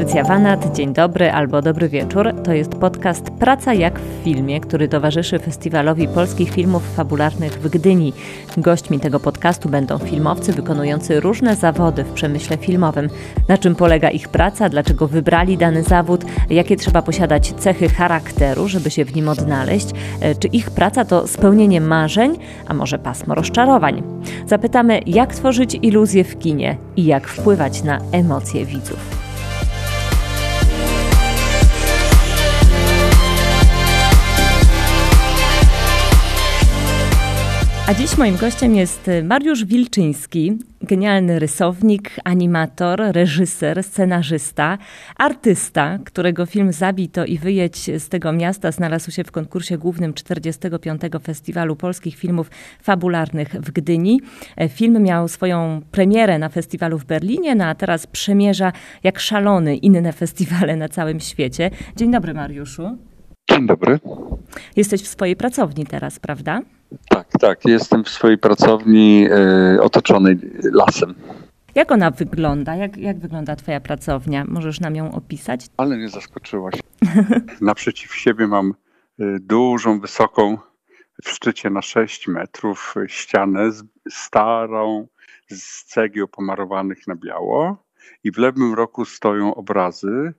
Patrycja Wanat, dzień dobry albo dobry wieczór. To jest podcast Praca jak w filmie, który towarzyszy Festiwalowi Polskich Filmów Fabularnych w Gdyni. Gośćmi tego podcastu będą filmowcy wykonujący różne zawody w przemyśle filmowym. Na czym polega ich praca, dlaczego wybrali dany zawód, jakie trzeba posiadać cechy charakteru, żeby się w nim odnaleźć, e, czy ich praca to spełnienie marzeń, a może pasmo rozczarowań. Zapytamy, jak tworzyć iluzje w kinie i jak wpływać na emocje widzów. A dziś moim gościem jest Mariusz Wilczyński, genialny rysownik, animator, reżyser, scenarzysta, artysta, którego film Zabito i wyjedź z tego miasta znalazł się w konkursie głównym 45. Festiwalu Polskich Filmów Fabularnych w Gdyni. Film miał swoją premierę na festiwalu w Berlinie, no a teraz przemierza jak szalony inne festiwale na całym świecie. Dzień dobry Mariuszu. Dzień dobry. Jesteś w swojej pracowni teraz, prawda? Tak, tak. Jestem w swojej pracowni y, otoczonej lasem. Jak ona wygląda? Jak, jak wygląda Twoja pracownia? Możesz nam ją opisać? Ale nie zaskoczyłaś. Naprzeciw siebie mam y, dużą, wysoką, w szczycie na 6 metrów ścianę starą z cegieł pomarowanych na biało. I w lewym roku stoją obrazy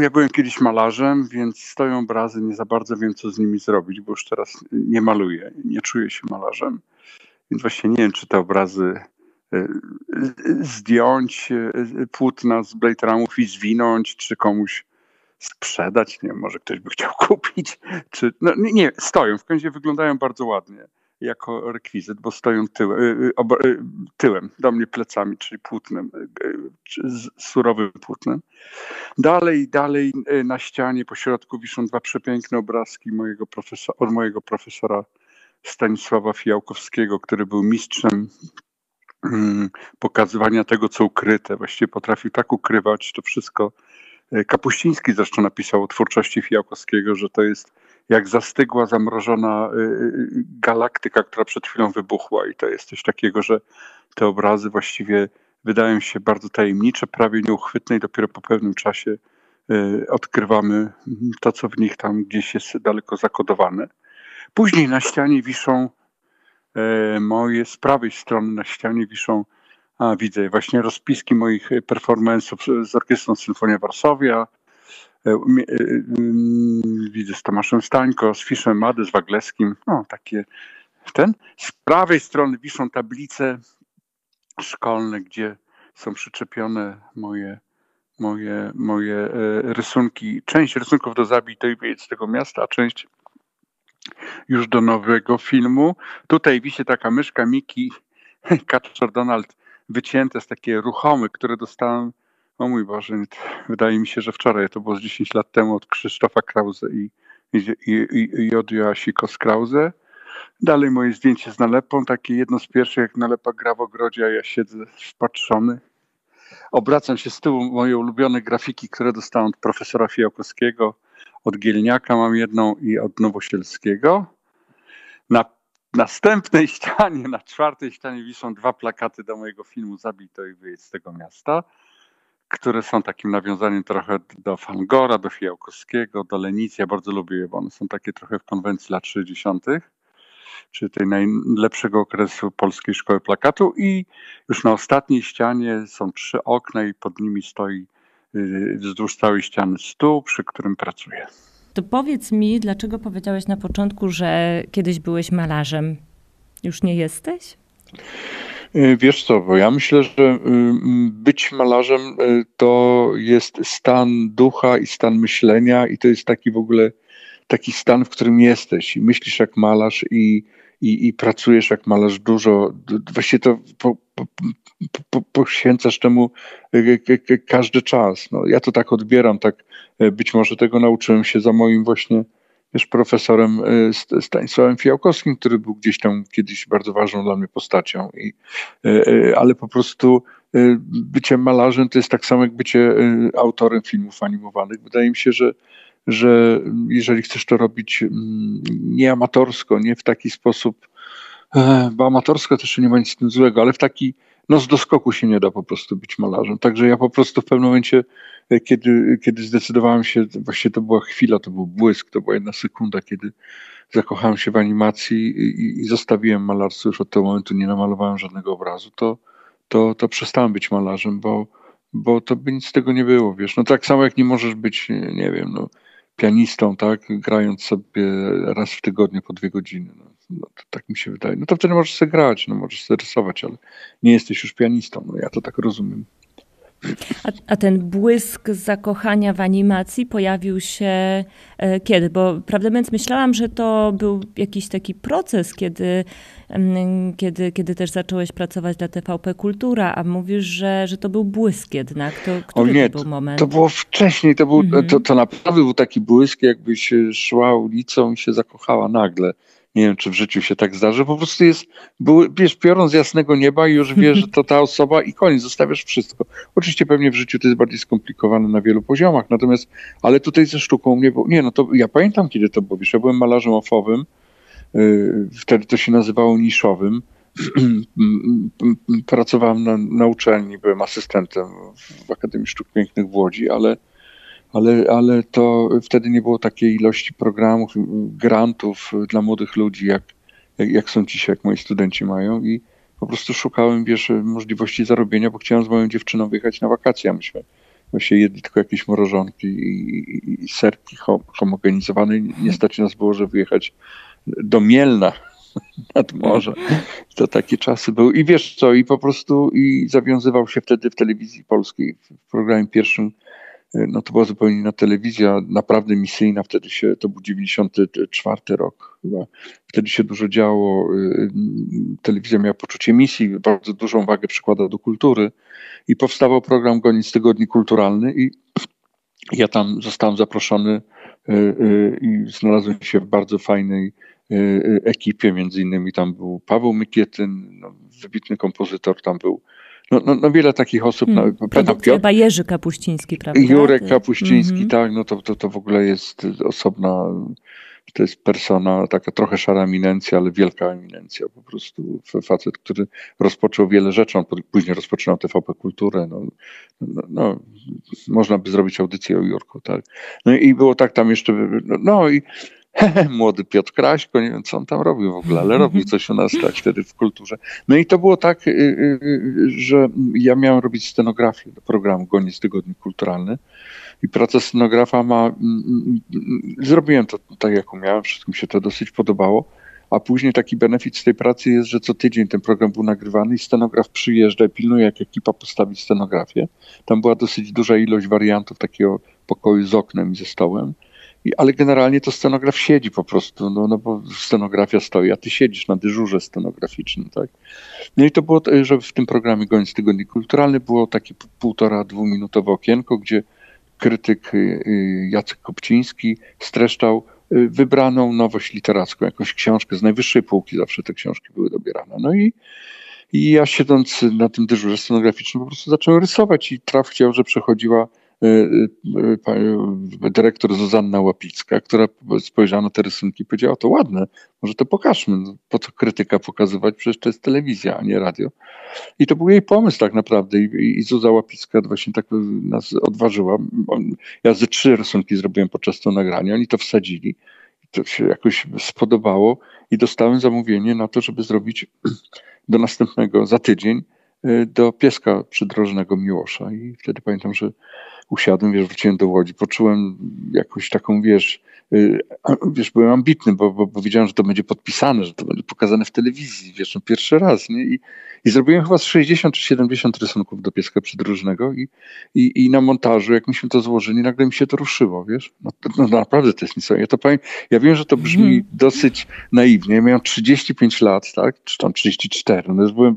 ja byłem kiedyś malarzem, więc stoją obrazy, nie za bardzo wiem, co z nimi zrobić, bo już teraz nie maluję, nie czuję się malarzem. Więc właśnie nie wiem, czy te obrazy e, zdjąć e, płótna z Blade Runów i zwinąć, czy komuś sprzedać, nie wiem, może ktoś by chciał kupić, czy, no nie, stoją, w końcu wyglądają bardzo ładnie jako rekwizyt, bo stoją tyłem, y, y, y, tyłem do mnie plecami, czyli płótnem, surowym płótnem. Dalej, dalej na ścianie po środku wiszą dwa przepiękne obrazki mojego profesora, od mojego profesora Stanisława Fijałkowskiego, który był mistrzem mm, pokazywania tego, co ukryte. Właściwie potrafił tak ukrywać to wszystko. Kapuściński zresztą napisał o twórczości Fijałkowskiego, że to jest jak zastygła, zamrożona y, y, galaktyka, która przed chwilą wybuchła. I to jest coś takiego, że te obrazy właściwie wydają się bardzo tajemnicze, prawie nieuchwytne i dopiero po pewnym czasie y, odkrywamy to, co w nich tam gdzieś jest daleko zakodowane. Później na ścianie wiszą moje, z prawej strony na ścianie wiszą, a widzę właśnie rozpiski moich performanceów z Orkiestrą Symfonia e, widzę z Tomaszem Stańko, z Fiszem Mady, z Wagleskim, no takie ten. Z prawej strony wiszą tablice szkolne, gdzie są przyczepione moje, moje, moje e, rysunki. Część rysunków do zabitej z tego miasta, a część już do nowego filmu. Tutaj wisi taka myszka Miki, Kaczor Donald, wycięte z takie ruchomy, które dostałem o mój Boże, wydaje mi się, że wczoraj to było z 10 lat temu od Krzysztofa Krause i, i, i, i od Joasiko Krause. Dalej moje zdjęcie z nalepą, takie jedno z pierwszych, jak nalepa gra w ogrodzie, a ja siedzę wpatrzony. Obracam się z tyłu moje ulubione grafiki, które dostałem od profesora Fijałkowskiego, od Gielniaka mam jedną i od Nowosielskiego. Na następnej ścianie, na czwartej ścianie wiszą dwa plakaty do mojego filmu Zabito i wyjedź z tego miasta które są takim nawiązaniem trochę do Fangora, do Fijałkowskiego, do Lenicy. Ja bardzo lubię je, bo one są takie trochę w konwencji lat 60., czy tej najlepszego okresu polskiej szkoły plakatu. I już na ostatniej ścianie są trzy okna i pod nimi stoi y, wzdłuż całej ściany stół, przy którym pracuję. To powiedz mi, dlaczego powiedziałeś na początku, że kiedyś byłeś malarzem? Już nie jesteś? Y, wiesz co, bo ja myślę, że y, być malarzem y, to jest stan ducha i stan myślenia i to jest taki w ogóle taki stan, w którym jesteś i myślisz jak malarz i, i, i pracujesz jak malarz dużo. Właściwie to po, po, po, poświęcasz temu każdy czas. No, ja to tak odbieram, tak być może tego nauczyłem się za moim właśnie wiesz, profesorem e, Stanisławem Fijałkowskim, który był gdzieś tam kiedyś bardzo ważną dla mnie postacią. I, e, e, ale po prostu bycie malarzem to jest tak samo jak bycie autorem filmów animowanych. Wydaje mi się, że, że jeżeli chcesz to robić mm, nie amatorsko, nie w taki sposób, bo amatorsko też nie ma nic złego, ale w taki no z doskoku się nie da po prostu być malarzem. Także ja po prostu w pewnym momencie, e, kiedy, kiedy zdecydowałem się, właściwie to była chwila, to był błysk, to była jedna sekunda, kiedy zakochałem się w animacji i, i zostawiłem malarstwo, już od tego momentu nie namalowałem żadnego obrazu, to, to, to przestałem być malarzem, bo, bo to by nic z tego nie było, wiesz. No tak samo jak nie możesz być, nie wiem, no, pianistą, tak, grając sobie raz w tygodniu po dwie godziny. No, no tak mi się wydaje. No to wtedy możesz sobie grać, no możesz sobie rysować, ale nie jesteś już pianistą. No ja to tak rozumiem. A, a, ten błysk zakochania w animacji pojawił się e, kiedy? Bo prawdę mówiąc, myślałam, że to był jakiś taki proces, kiedy, mm, kiedy, kiedy też zacząłeś pracować dla TVP Kultura, a mówisz, że, że to był błysk jednak. To, który o nie, to był moment? To było wcześniej, to, był, mhm. to, to naprawdę był taki błysk, jakbyś szła ulicą i się zakochała nagle nie wiem, czy w życiu się tak zdarzy, po prostu jest, wiesz, piorun z jasnego nieba i już wiesz, że to ta osoba i koniec, zostawiasz wszystko. Oczywiście pewnie w życiu to jest bardziej skomplikowane na wielu poziomach, natomiast, ale tutaj ze sztuką mnie było, nie no to ja pamiętam, kiedy to było, wiesz, ja byłem malarzem ofowym, yy, wtedy to się nazywało niszowym, pracowałem na, na uczelni, byłem asystentem w Akademii Sztuk Pięknych w Łodzi, ale ale, ale to wtedy nie było takiej ilości programów, grantów dla młodych ludzi, jak, jak, jak są dzisiaj, jak moi studenci mają i po prostu szukałem, wiesz, możliwości zarobienia, bo chciałem z moją dziewczyną wyjechać na wakacje, myśmy właśnie jedli tylko jakieś mrożonki i, i, i serki homogenizowane. Nie stać nas było, żeby wyjechać do Mielna nad morze. To takie czasy były. I wiesz co, i po prostu i zawiązywał się wtedy w telewizji polskiej, w programie pierwszym no to była zupełnie inna telewizja, naprawdę misyjna, wtedy się, to był 94 rok chyba, wtedy się dużo działo, y, telewizja miała poczucie misji, bardzo dużą wagę przykładała do kultury i powstawał program Goniec Tygodni Kulturalny i ja tam zostałem zaproszony y, y, i znalazłem się w bardzo fajnej ekipie, między innymi tam był Paweł Mykietyn, no, wybitny kompozytor, tam był no, no, no wiele takich osób. Hmm. No, Produkcja chyba Jerzy Kapuściński, prawda? Jurek Kapuściński, hmm. tak, no to, to, to w ogóle jest osobna, to jest persona, taka trochę szara eminencja, ale wielka eminencja po prostu. Facet, który rozpoczął wiele rzeczy, on później rozpoczynał TVP Kulturę, no, no, no można by zrobić audycję o Jurku, tak. No i było tak tam jeszcze, no, no i młody Piotr Kraśko, nie wiem co on tam robił w ogóle, ale robił coś u nas tak wtedy w kulturze. No i to było tak, y, y, y, że ja miałem robić scenografię do programu Goniec Tygodnik Kulturalny i praca scenografa ma, mm, mm, zrobiłem to tak jak umiałem, wszystkim się to dosyć podobało, a później taki benefit z tej pracy jest, że co tydzień ten program był nagrywany i scenograf przyjeżdża i pilnuje, jak ekipa postawi scenografię. Tam była dosyć duża ilość wariantów takiego pokoju z oknem i ze stołem ale generalnie to scenograf siedzi po prostu, no, no bo scenografia stoi, a ty siedzisz na dyżurze scenograficznym, tak? No i to było, że w tym programie Goniec Tygodnik Kulturalny było takie półtora, dwuminutowe okienko, gdzie krytyk y, y, Jacek Kopciński streszczał y, wybraną nowość literacką, jakąś książkę z najwyższej półki, zawsze te książki były dobierane. No i, i ja siedząc na tym dyżurze scenograficznym po prostu zacząłem rysować i traf chciał, że przechodziła dyrektor Zuzanna Łapicka, która spojrzała na te rysunki i powiedziała, to ładne, może to pokażmy. No, po co krytyka pokazywać? Przecież to jest telewizja, a nie radio. I to był jej pomysł tak naprawdę. I, i Zuza Łapicka właśnie tak nas odważyła. Ja ze trzy rysunki zrobiłem podczas tego nagrania, oni to wsadzili. To się jakoś spodobało i dostałem zamówienie na to, żeby zrobić do następnego, za tydzień, do pieska przydrożnego Miłosza. I wtedy pamiętam, że usiadłem, wiesz, wróciłem do Łodzi, poczułem jakąś taką, wiesz, y, wiesz, byłem ambitny, bo, bo, bo wiedziałem, że to będzie podpisane, że to będzie pokazane w telewizji, wiesz, no pierwszy raz, nie? I, i zrobiłem chyba z 60 czy 70 rysunków do pieska przydróżnego i, i, i na montażu, jak myśmy to złożyli, nagle mi się to ruszyło, wiesz? No, no naprawdę to jest niesamowite. Ja, to powiem, ja wiem, że to brzmi hmm. dosyć naiwnie. Ja miałem 35 lat, tak? Czy tam 34. No już byłem...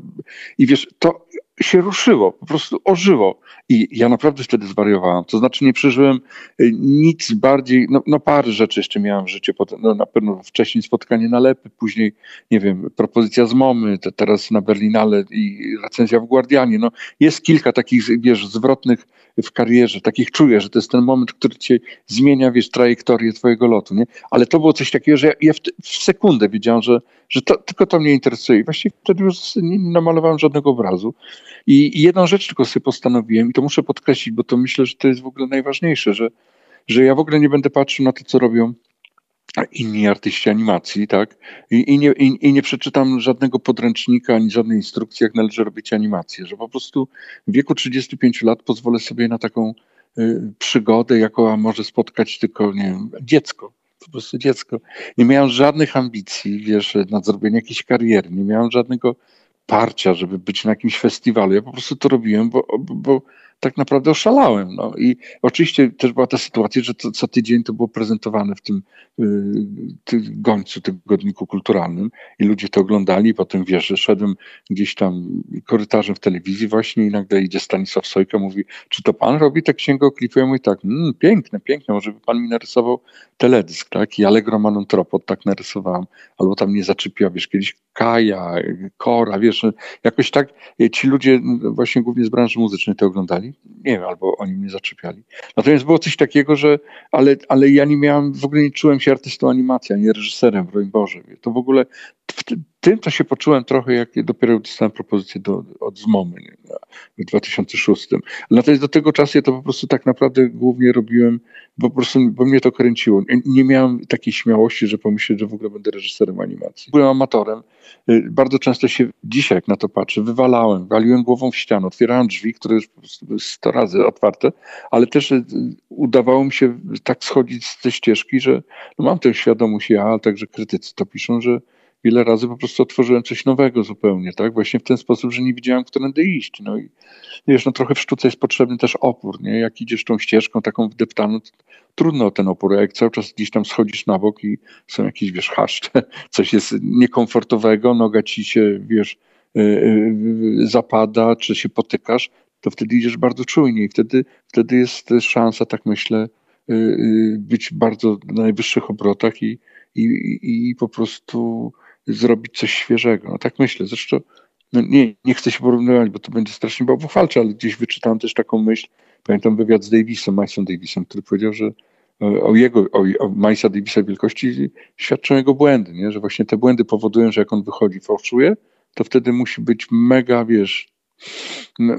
I wiesz, to się ruszyło, po prostu ożyło. I ja naprawdę wtedy zwariowałem. To znaczy nie przeżyłem y, nic bardziej, no, no parę rzeczy jeszcze miałem w życiu. Potem, no, na pewno wcześniej spotkanie na Lepy, później, nie wiem, propozycja z Momy, teraz na Berlinale i recenzja w Guardianie. No, jest kilka takich, wiesz, zwrotnych w karierze, takich czuję, że to jest ten moment, który cię zmienia, wiesz, trajektorię twojego lotu, nie? Ale to było coś takiego, że ja, ja w, w, sekundę wiedziałem, że, że to, tylko to mnie interesuje. I właściwie wtedy już nie namalowałem żadnego obrazu. I, jedną rzecz tylko sobie postanowiłem, i to muszę podkreślić, bo to myślę, że to jest w ogóle najważniejsze, że, że ja w ogóle nie będę patrzył na to, co robią inni artyści animacji, tak? I, i, nie, i, I, nie przeczytam żadnego podręcznika ani żadnej instrukcji, jak należy robić animację, że po prostu w wieku 35 lat pozwolę sobie na taką y, przygodę, jaką może spotkać tylko, nie wiem, dziecko. Po prostu dziecko. Nie miałem żadnych ambicji, wiesz, na zrobienie jakiejś kariery, nie miałem żadnego parcia, żeby być na jakimś festiwalu. Ja po prostu to robiłem, bo, bo, bo tak naprawdę oszalałem. No. I oczywiście też była ta sytuacja, że co, co tydzień to było prezentowane w tym y, ty, gońcu, tygodniku kulturalnym i ludzie to oglądali i potem wiesz, że szedłem gdzieś tam korytarzem w telewizji właśnie i nagle idzie Stanisław Sojka, mówi, czy to pan robi tę księgę o klipu? Ja mówię tak, mmm, piękne, piękne, może by pan mi narysował teledysk, tak? I Allegro Manon tak narysowałem, albo tam nie zaczepiła, wiesz, kiedyś Kaja, Kora, wiesz, jakoś tak ci ludzie właśnie głównie z branży muzycznej to oglądali nie wiem, albo oni mnie zaczepiali. Natomiast było coś takiego, że, ale, ale ja nie miałem, w ogóle nie czułem się artystą animacji, ani reżyserem, broń Boże. To w ogóle, tym to się poczułem trochę, jak dopiero dostałem propozycję do, od Zmomy nie, w 2006. Natomiast do tego czasu ja to po prostu tak naprawdę głównie robiłem, bo po prostu, bo mnie to kręciło. Nie, miałem takiej śmiałości, że pomyśleć, że w ogóle będę reżyserem animacji. Byłem amatorem. Y, bardzo często się dzisiaj, jak na to patrzę, wywalałem, waliłem głową w ścianę, otwierałem drzwi, które już 100 razy otwarte, ale też y, udawało mi się tak schodzić z tej ścieżki, że no mam tę świadomość ja, ale także krytycy to piszą, że wiele razy po prostu otworzyłem coś nowego zupełnie, tak? Właśnie w ten sposób, że nie wiedziałem, którędy iść. No i wiesz, no trochę w sztuce jest potrzebny też opór, nie? Jak idziesz tą ścieżką taką wdeptaną, trudno o ten opór, a jak cały czas gdzieś tam schodzisz na bok i są jakieś, wiesz, haszcze, coś jest niekomfortowego, noga ci się, wiesz, yy, yy, zapada, czy się potykasz, to wtedy idziesz bardzo czujnie i wtedy, wtedy jest szansa, tak myślę, być bardzo na najwyższych obrotach i, i, i po prostu zrobić coś świeżego. No tak myślę. Zresztą no nie, nie chcę się porównywać, bo to będzie strasznie bałwochwalcze, ale gdzieś wyczytałem też taką myśl, pamiętam wywiad z Davisem, Milesom Davisem, który powiedział, że e, o jego, o, o Milesa Davisa wielkości świadczą jego błędy, nie? że właśnie te błędy powodują, że jak on wychodzi, fałszuje, to wtedy musi być mega, wiesz, no,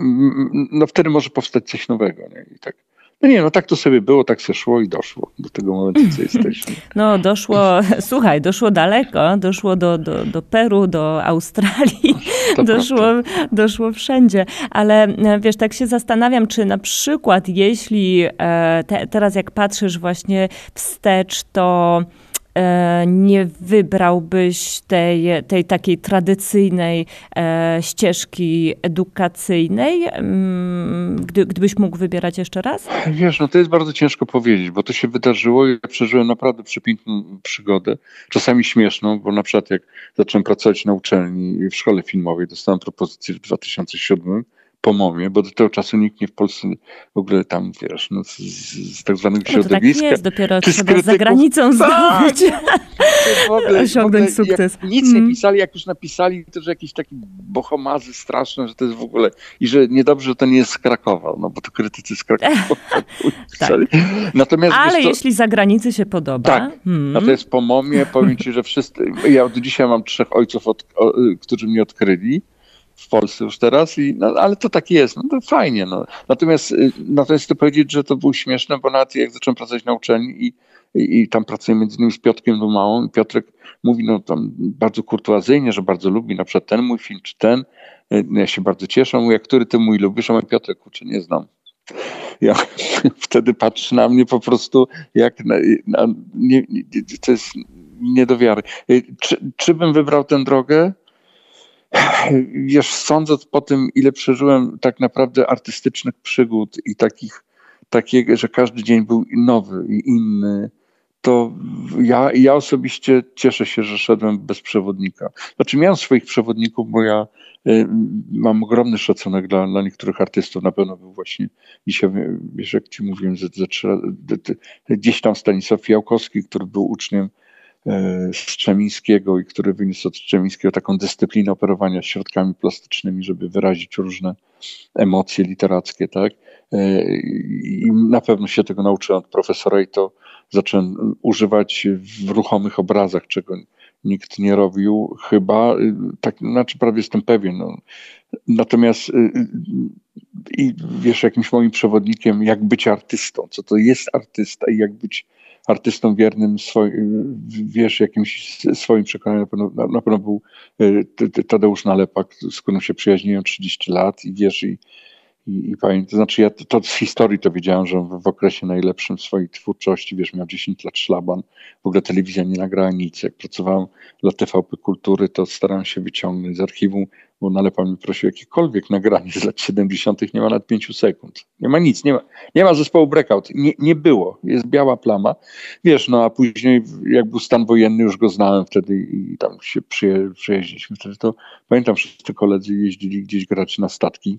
no wtedy może powstać coś nowego. Nie? I tak no nie, no tak to sobie było, tak się szło i doszło do tego momentu, co jesteśmy. No doszło, słuchaj, doszło daleko, doszło do, do, do Peru, do Australii, doszło, doszło wszędzie. Ale e, wiesz, tak się zastanawiam, czy na przykład jeśli e, te, teraz jak patrzysz właśnie wstecz, to nie wybrałbyś tej, tej takiej tradycyjnej e, ścieżki edukacyjnej, mm, gdy, gdybyś mógł wybierać jeszcze raz? Wiesz, no to jest bardzo ciężko powiedzieć, bo to się wydarzyło i ja przeżyłem naprawdę przepiękną przygodę, czasami śmieszną, bo na przykład jak zacząłem pracować na uczelni w szkole filmowej, dostałem propozycję w 2007 po MOMie, bo do tego czasu nikt nie w Polsce w ogóle tam, wiesz, no, z, z tak zwanego no środowiska. Tak jest, dopiero trzeba za granicą tak, zdobyć, osiągnąć sukces. nic nie mm. pisali, jak już napisali, to że jakieś takie bohomazy straszne, że to jest w ogóle i że niedobrze, że to nie jest z Krakowa, no bo to krytycy z Krakowa tak. Natomiast Ale jeśli za granicy się podoba. Tak, hmm. natomiast po MOMie powiem ci, że wszyscy, ja od dzisiaj mam trzech ojców, od, o, którzy mnie odkryli, w Polsce już teraz, i, no, ale to tak jest, no to fajnie. No. Natomiast, y, natomiast chcę powiedzieć, że to było śmieszne, bo nawet jak zacząłem pracować na uczelni i, i, i tam pracuję między innymi z Piotrkiem Dumałą i Piotrek mówi no tam bardzo kurtuazyjnie, że bardzo lubi na przykład ten mój film czy ten, y, ja się bardzo cieszę, mówi, jak który ty mój lubisz, a mój Piotrek, kurczę, nie znam. Ja wtedy patrzy na mnie po prostu jak na, na nie, nie, to jest nie do wiary. Y, czy, czy bym wybrał tę drogę? Wiesz, sądząc po tym, ile przeżyłem tak naprawdę artystycznych przygód i takich, takiego, że każdy dzień był nowy i inny, to ja, ja osobiście cieszę się, że szedłem bez przewodnika. Znaczy miałem swoich przewodników, bo ja y, mam ogromny szacunek dla, dla niektórych artystów. Na pewno był właśnie dzisiaj, wiesz, jak ci mówiłem, że, że, gdzieś tam Stanisław Fiałkowski, który był uczniem Strzemińskiego i który wyniósł od Strzemińskiego taką dyscyplinę operowania środkami plastycznymi, żeby wyrazić różne emocje literackie, tak? E, I na pewno się tego nauczyłem od profesora i to zacząłem używać w ruchomych obrazach, czego nikt nie robił, chyba, y, tak, znaczy prawie jestem pewien. No. Natomiast i wiesz, jakimś moim przewodnikiem, jak być artystą, co to jest artysta i jak być artystą wiernym, swoj, wiesz, jakimś swoim przekonaniu. Na pewno, na pewno był e, Tadeusz Nalepak, z którym się przyjaźniłem 30 lat i wiesz, i, i, i pamiętam, to znaczy ja to, to, z historii to wiedziałem, że w, w okresie najlepszym swojej twórczości, wiesz, miał 10 lat szlaban, w ogóle telewizja nie nagrała nic. Jak pracowałem dla TVP Kultury, to starałem się wyciągnąć z archiwum bo Nalepa mi prosił jakiekolwiek nagranie z lat 70. nie ma nad 5 sekund. Nie ma nic, nie ma, nie ma zespołu Breakout. Nie, nie było. Jest biała plama. Wiesz, no a później jak był stan wojenny, już go znałem wtedy i tam się przyje, przyjeździliśmy wtedy, to pamiętam, wszyscy koledzy jeździli gdzieś grać na statki,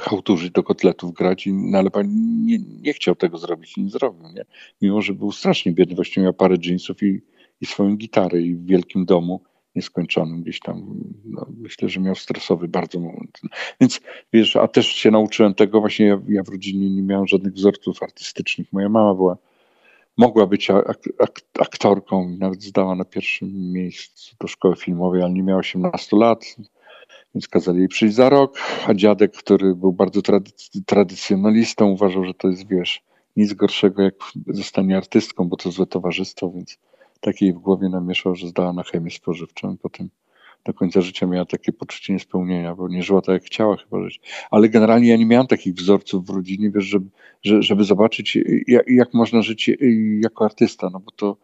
chałturzy do kotletów grać i Nalepa nie, nie chciał tego zrobić i nie zrobił, nie? Mimo, że był strasznie biedny, właściwie miał parę jeansów i, i swoją gitarę i w wielkim domu nieskończonym gdzieś tam, no, myślę, że miał stresowy bardzo moment. Więc wiesz, a też się nauczyłem tego, właśnie ja, ja w rodzinie nie miałem żadnych wzorców artystycznych. Moja mama była, mogła być ak, ak, aktorką nawet zdała na pierwszym miejscu do szkoły filmowej, ale nie miała 18 lat, więc kazali jej przyjść za rok, a dziadek, który był bardzo tradyc tradycjonalistą, uważał, że to jest, wiesz, nic gorszego jak zostanie artystką, bo to złe towarzystwo, więc takiej w głowie namieszał, że zdała na chemię spożywczą. Potem do końca życia miała takie poczucie niespełnienia, bo nie żyła tak, jak chciała chyba żyć. Ale generalnie ja nie miałem takich wzorców w rodzinie, wiesz, żeby, żeby zobaczyć, jak, jak można żyć jako artysta, no bo to,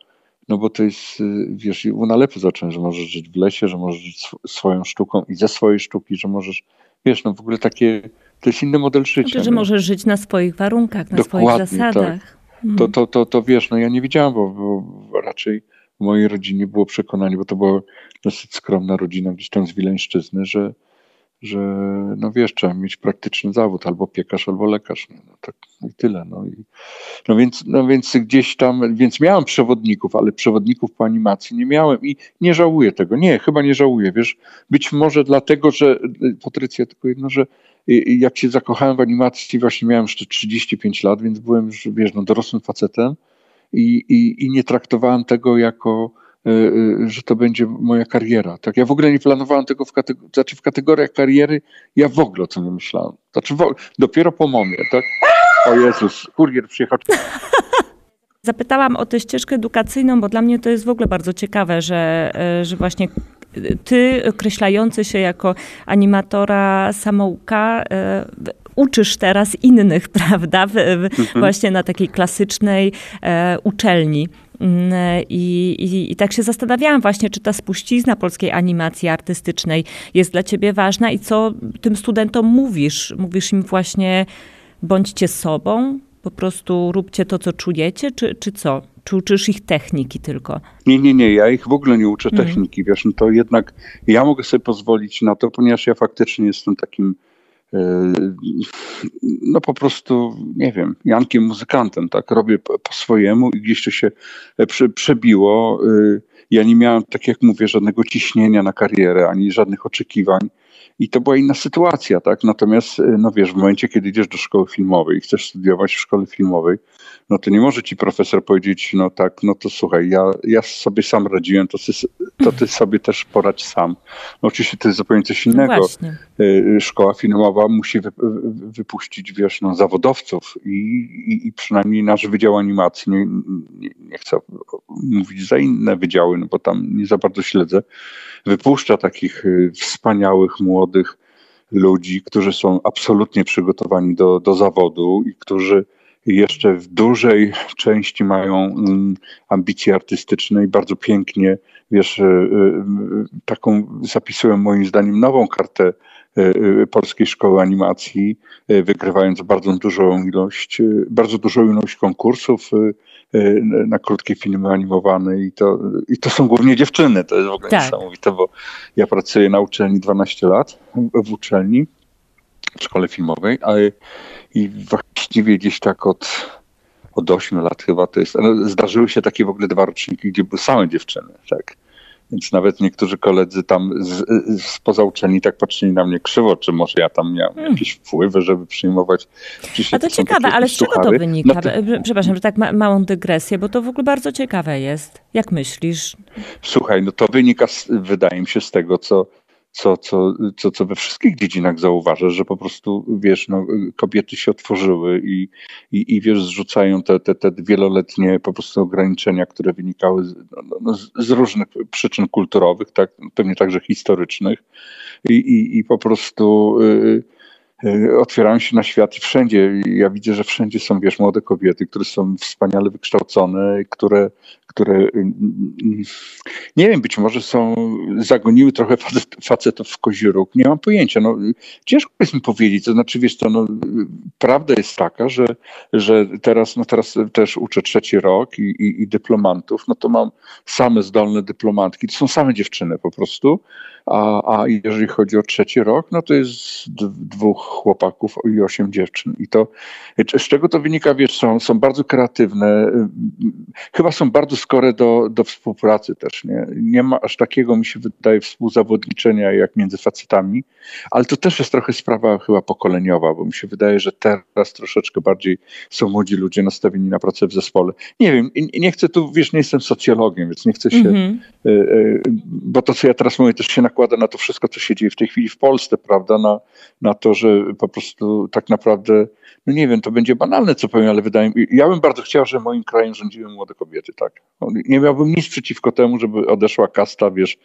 no bo to jest, wiesz, u nalepy zacząłem, że możesz żyć w lesie, że możesz żyć swoją sztuką i ze swojej sztuki, że możesz, wiesz, no w ogóle takie, to jest inny model życia. Znaczy, że możesz żyć na swoich warunkach, na Dokładnie, swoich zasadach. Tak. To, to, to, to wiesz, no ja nie wiedziałem, bo, bo raczej w mojej rodzinie było przekonanie, bo to była dosyć skromna rodzina gdzieś tam z Wileńszczyzny, że, że no wiesz, trzeba mieć praktyczny zawód, albo piekarz, albo lekarz. No, no tak i tyle. No, i, no, więc, no więc gdzieś tam, więc miałem przewodników, ale przewodników po animacji nie miałem i nie żałuję tego. Nie, chyba nie żałuję, wiesz, być może dlatego, że, Patrycja, tylko jedno, że jak się zakochałem w animacji, właśnie miałem jeszcze 35 lat, więc byłem już, wiesz, no, dorosłym facetem i, i, i nie traktowałem tego jako, że to będzie moja kariera. Tak? Ja w ogóle nie planowałem tego w, kategor- znaczy w kategoriach kariery, ja w ogóle o tym nie myślałem. Znaczy dopiero po momie, tak? O Jezus, kurier przyjechał. Zapytałam o tę ścieżkę edukacyjną, bo dla mnie to jest w ogóle bardzo ciekawe, że, e, że właśnie ty, określający się jako animatora samouka, uczysz teraz innych, prawda? W, mhm. Właśnie na takiej klasycznej e, uczelni. Mm, I, i, I, tak się zastanawiałam właśnie, czy ta spuścizna polskiej animacji artystycznej jest dla ciebie ważna i co tym studentom mówisz? Mówisz im właśnie, bądźcie sobą, po prostu róbcie to, co czujecie, czy, czy co? Czy uczysz ich techniki tylko? Nie, nie, nie, ja ich w ogóle nie uczę mhm. techniki, wiesz, no to jednak ja mogę sobie pozwolić na to, ponieważ ja faktycznie jestem takim e, no po prostu, nie wiem, Jankiem muzykantem, tak, robię po, swojemu i gdzieś to się e, prze, przebiło. E, ja nie miałem, tak jak mówię, żadnego ciśnienia na karierę, ani żadnych oczekiwań i to była inna sytuacja, tak? Natomiast, y, no wiesz, w momencie, kiedy idziesz do szkoły filmowej i chcesz studiować w szkole filmowej, no to nie może ci profesor powiedzieć, no tak, no to słuchaj, ja, ja sobie sam radziłem, to, to ty sobie też poradź sam. No oczywiście to jest zupełnie coś no innego. No Szkoła filmowa musi wypuścić, wiesz, no, zawodowców i, i, i przynajmniej nasz Wydział Animacji, nie, nie, nie chcę mówić za inne wydziały, no bo tam nie za bardzo śledzę, wypuszcza takich wspaniałych, młodych ludzi, którzy są absolutnie przygotowani do, do zawodu i którzy jeszcze w dużej części mają mm, ambicje artystyczne i bardzo pięknie, wiesz, y, y, taką zapisują moim zdaniem nową kartę Polskiej Szkoły Animacji, wygrywając bardzo dużą ilość, bardzo dużą ilość konkursów, na krótkie filmy animowane i to, i to są głównie dziewczyny. To jest w ogóle tak. niesamowite, bo ja pracuję na uczelni 12 lat, w uczelni, w szkole filmowej, ale i właściwie gdzieś tak od, od 8 lat chyba to jest. No, zdarzyły się takie w ogóle dwa roczniki, gdzie były same dziewczyny, tak. Więc nawet niektórzy koledzy tam z, spoza uczelni tak patrzyli na mnie krzywo, czy może ja tam miałem hmm. jakieś wpływy, żeby przyjmować. A to, to ciekawe, ale z czego to wynika? No to... Przepraszam, że tak ma, małą dygresję, bo to w ogóle bardzo ciekawe jest. Jak myślisz? Słuchaj, no to wynika, z, wydaje mi się, z tego, co co, co, co, co we wszystkich dziedzinach zauważasz, że po prostu, wiesz, no, kobiety się otworzyły i, i, i wiesz, zrzucają te, te, te wieloletnie po prostu ograniczenia, które wynikały z, no, no, z różnych przyczyn kulturowych, tak, pewnie także historycznych i, i, i po prostu... Yy, E, otwierają się na świat i wszędzie. Ja widzę, że wszędzie są, wiesz, młode kobiety, które są wspaniale wykształcone, które, które mm, mm, nie wiem, być może są, zagoniły trochę facetów w kozi. Nie mam pojęcia. No, ciężko jest mi powiedzieć. To znaczy, wiesz co, no, prawda jest taka, że, że teraz, no teraz też uczę trzeci rok i, i, i dyplomantów, no to mam same zdolne dyplomantki. To są same dziewczyny po prostu a, a jeżeli chodzi o trzeci rok, no to jest dwóch chłopaków i osiem dziewczyn. I to, z czego to wynika, wiesz, są, są bardzo kreatywne, chyba są bardzo skore do, do współpracy też, nie? Nie ma aż takiego, mi się wydaje, współzawodniczenia jak między facetami, ale to też jest trochę sprawa chyba pokoleniowa, bo mi się wydaje, że teraz troszeczkę bardziej są młodzi ludzie nastawieni na pracę w zespole. Nie wiem, nie chcę tu, wiesz, nie jestem socjologiem, więc nie chcę się, mm -hmm. bo to, co ja teraz mówię, też się nakłada nakłada na to wszystko, co się dzieje w tej chwili w Polsce, prawda? Na, na to, że po prostu tak naprawdę, no nie wiem, to będzie banalne, co powiem, ale wydaje mi ja bym bardzo chciał, że moim krajem rządziły młode kobiety, tak. Nie miałbym nic przeciwko temu, żeby odeszła kasta, wiesz,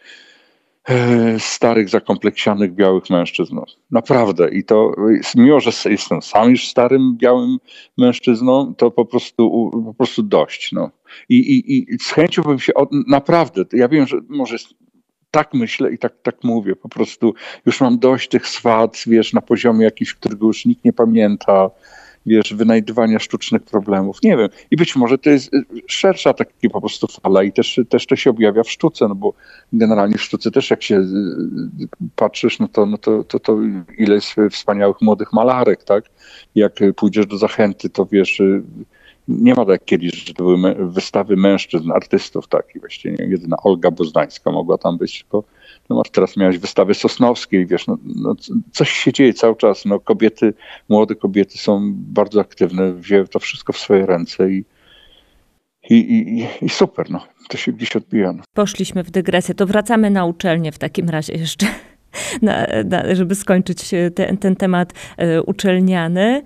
e, starych, zakompleksianych białych mężczyzn. No, naprawdę. I to, mimo że jestem sam już starym, białym mężczyzną, to po prostu, po prostu dość. No. I, i, I z chęcią bym się, od, naprawdę, ja wiem, że może tak myślę i tak, tak mówię. Po prostu już mam dość tych swat, wiesz, na poziomie jakiś, którego już nikt nie pamięta, wiesz, wynajdywania sztucznych problemów. Nie wiem. I być może to jest y, szersza taka po prostu fala i też, też to się objawia w sztuce, no bo generalnie w sztuce też jak się y, patrzysz, no to, no to, to, to ile jest wspaniałych młodych malarek, tak? Jak pójdziesz do Zachęty, to wiesz y, nie ma tak kiedyś, że to były wystawy mężczyzn, artystów, tak, i właściwie nie, jedyna Olga Boznańska mogła tam być, tylko no teraz miałeś wystawy Sosnowskiej, wiesz, no, no, coś się dzieje cały czas, no kobiety, młode kobiety są bardzo aktywne, wzięły to wszystko w swoje ręce i, i, i, i super, no, to się gdzieś odbija. No. Poszliśmy w dygresję, to wracamy na uczelnię w takim razie jeszcze, na, na, żeby skończyć ten, ten temat e, uczelniany.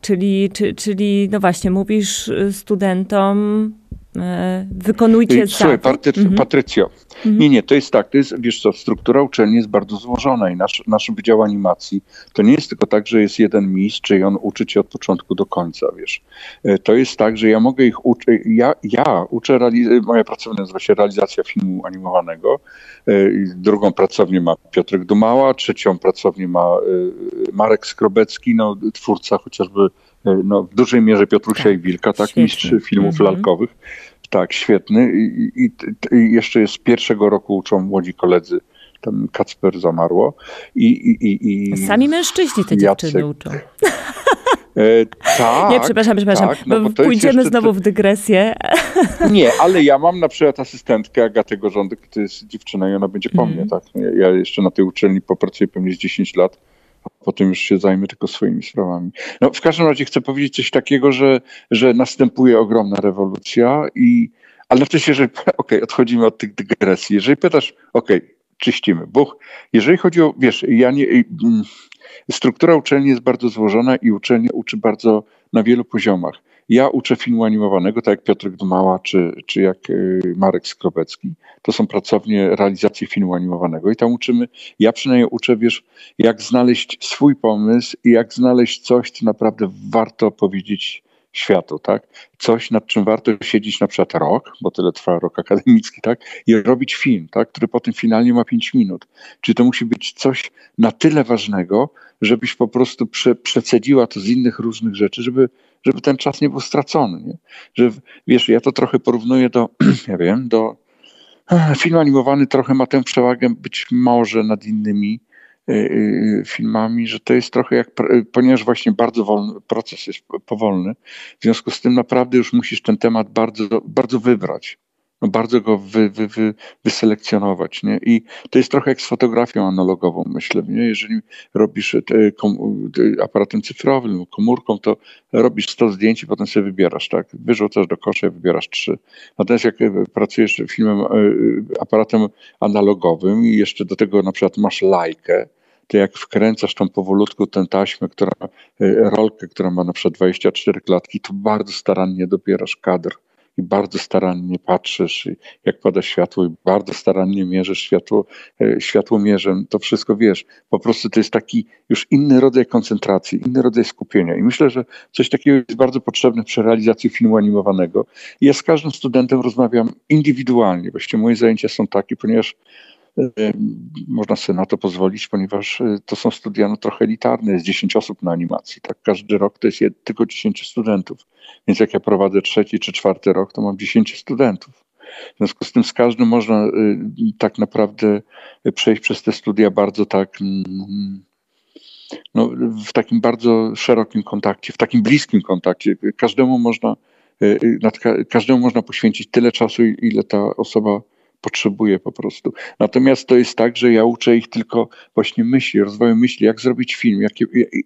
Czyli, czy, czyli no właśnie, mówisz studentom, e, wykonujcie Słuchaj, Patry, mhm. Patrycjo, mhm. nie, nie, to jest tak, to jest, wiesz co, struktura uczelni jest bardzo złożona i nasz, nasz Wydział Animacji to nie jest tylko tak, że jest jeden mistrz i on uczy cię od początku do końca, wiesz. E, to jest tak, że ja mogę ich uczyć, ja, ja uczę, moja pracownia nazywa się realizacja filmu animowanego, e, drugą pracownię ma Piotrek Dumała, trzecią pracownię ma Marek Skrobecki, no, twórca chociażby no, w dużej mierze Piotrusia tak, i Wilka, tak, mistrz filmów mhm. lalkowych. Tak, świetny. I, i, I, jeszcze jest z pierwszego roku uczą młodzi koledzy. Tam Kacper zamarło. I, i, i, Sami mężczyźni te Jacek, dziewczyny uczą. E, tak. Nie, przepraszam, przepraszam. Tak, no bo pójdziemy znowu w dygresję. Nie, ale ja mam na przykład asystentkę Agatę Gorządek, to jest dziewczyna i ona będzie po mm. mnie, tak. Ja, ja jeszcze na tej uczelni popracuję pewnie z 10 lat potem już się zajmę tylko swoimi sprawami. No, w każdym razie chcę powiedzieć coś takiego, że, że następuje ogromna rewolucja i ale też jeżeli, okej, okay, odchodzimy od tych dygresji. Jeżeli pytasz, okej, okay, czyścimy, buch. Jeżeli chodzi o, wiesz, ja nie, mm, struktura uczelni jest bardzo złożona i uczelnia uczy bardzo na wielu poziomach. Ja uczę filmu animowanego, tak jak Piotrek Dumała czy, czy jak y, Marek Skrobecki. To są pracownie realizacji filmu animowanego i tam uczymy, ja przynajmniej uczę, wiesz, jak znaleźć swój pomysł i jak znaleźć coś, co naprawdę warto powiedzieć światu, tak? Coś, nad czym warto siedzieć na przykład rok, bo tyle trwa rok akademicki, tak? I robić film, tak? Który potem finalnie ma 5 minut. Czy to musi być coś na tyle ważnego, żebyś po prostu prze, przecedziła to z innych różnych rzeczy, żeby żeby ten czas nie był stracony. Nie? Że, wiesz, ja to trochę porównuję do, ja wiem, do film animowany trochę ma tę przewagę być może nad innymi y, y, filmami, że to jest trochę jak, ponieważ właśnie bardzo wolny, proces jest powolny, w związku z tym naprawdę już musisz ten temat bardzo, bardzo wybrać no bardzo go wy, wy, wy, wyselekcjonować. Nie? I to jest trochę jak z fotografią analogową, myślę. Nie? Jeżeli robisz te, kom, te aparatem cyfrowym, komórką, to robisz 100 zdjęć i potem sobie wybierasz, tak? Wyrzucasz do kosza i wybierasz trzy. Natomiast jak pracujesz filmem, e, aparatem analogowym i jeszcze do tego na przykład masz lajkę, to jak wkręcasz tą powolutku tę taśmę, która, e, rolkę, która ma na przykład 24 klatki, to bardzo starannie dobierasz kadr i bardzo starannie patrzysz, jak pada światło i bardzo starannie mierzysz światło, e, światłomierzem, to wszystko wiesz. Po prostu to jest taki już inny rodzaj koncentracji, inny rodzaj skupienia. I myślę, że coś takiego jest bardzo potrzebne przy realizacji filmu animowanego. I ja z każdym studentem rozmawiam indywidualnie. Właściwie moje zajęcia są takie, ponieważ można sobie na to pozwolić, ponieważ e, to są studia no, trochę elitarne, jest 10 osób na animacji. Tak? Każdy rok to jest tylko 10 studentów. Więc jak ja prowadzę trzeci czy czwarty rok, to mam 10 studentów. W związku z tym z każdym można y, tak naprawdę przejść przez te studia bardzo tak mm, no, w takim bardzo szerokim kontakcie, w takim bliskim kontakcie. Każdemu można, y, y, każdemu można poświęcić tyle czasu, ile ta osoba potrzebuje po prostu. Natomiast to jest tak, że ja uczę ich tylko właśnie myśli, rozwoju myśli, jak zrobić film, jak,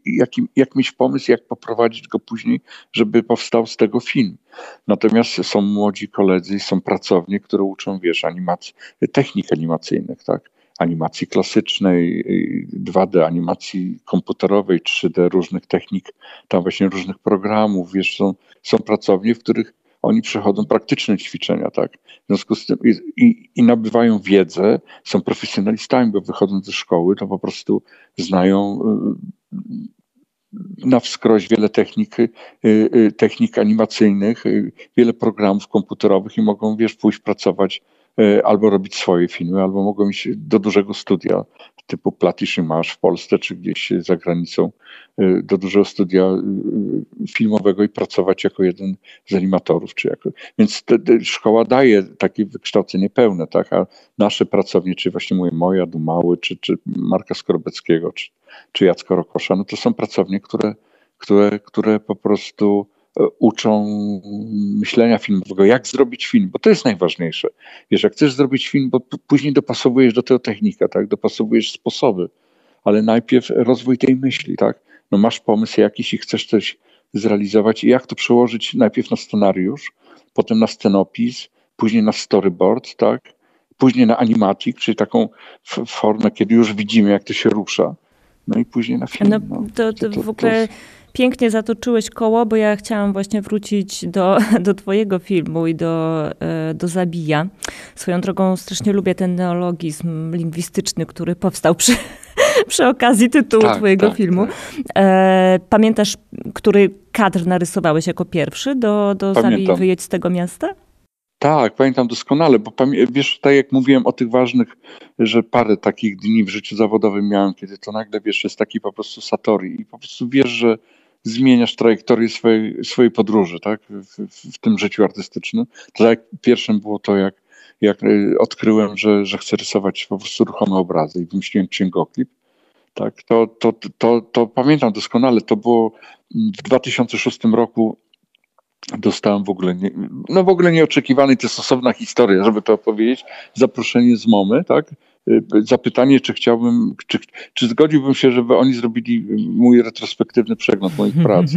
jak, jak mieć pomysł, jak poprowadzić go później, żeby powstał z tego film. Natomiast są młodzi koledzy, są pracownie, które uczą, wiesz, animacji, technik animacyjnych, tak? animacji klasycznej, 2D, animacji komputerowej, 3D, różnych technik, tam właśnie różnych programów, wiesz, są, są pracownie, w których oni przechodzą praktyczne ćwiczenia, tak? W związku z tym i, i, i nabywają wiedzę, są profesjonalistami, bo wychodząc ze szkoły, to po prostu znają y, na wskroś wiele technik, y, y, technik animacyjnych, wiele programów komputerowych i mogą, wiesz, pójść pracować albo robić swoje filmy, albo mogą iść do dużego studia typu Platyszy Masz w Polsce, czy gdzieś za granicą y, do dużego studia y, filmowego i pracować jako jeden z animatorów. Czy jako, więc te, te szkoła daje takie wykształcenie pełne, tak? a nasze pracownie, czy właśnie mówię moja, Dumały, czy, czy Marka Skorobeckiego, czy, czy Jacka Rokosza, no to są pracownie, które, które, które po prostu uczą myślenia filmowego, jak zrobić film, bo to jest najważniejsze. Wiesz, jak chcesz zrobić film, bo później dopasowujesz do tego technika, tak? dopasowujesz sposoby, ale najpierw rozwój tej myśli, tak? No masz pomysł jakiś i chcesz coś zrealizować i jak to przełożyć najpierw na scenariusz, potem na scenopis, później na storyboard, tak? Później na animatic, czyli taką formę, kiedy już widzimy, jak to się rusza. No i później na film. No, no. To, to, to, w ogóle pięknie zatoczyłeś koło, bo ja chciałam właśnie wrócić do, do twojego filmu i do, e, do Zabija. Swoją drogą strasznie lubię ten neologizm lingwistyczny, który powstał przy, przy okazji tytułu tak, twojego tak, filmu. Tak. E, pamiętasz, który kadr narysowałeś jako pierwszy do, do Zabij wyjedź z tego miasta? Tak, pamiętam doskonale, bo wiesz, tak jak mówiłem o tych ważnych, że parę takich dni w życiu zawodowym miałem, kiedy to nagle, wiesz, jest taki po prostu satori i po prostu wiesz, że zmieniasz trajektorię swojej, swojej podróży, tak, w, w, tym życiu artystycznym. To tak pierwszym było to, jak, jak y, odkryłem, że, że chcę rysować po prostu ruchome obrazy i wymyśliłem księgoklip. Tak, to, to, to, to pamiętam doskonale, to było w 2006 roku dostałem w ogóle, nie, no w ogóle nieoczekiwany, to jest osobna historia, żeby to opowiedzieć, zaproszenie z Momy, tak, zapytanie, czy chciałbym, czy, czy zgodziłbym się, żeby oni zrobili mój retrospektywny przegląd moich prac.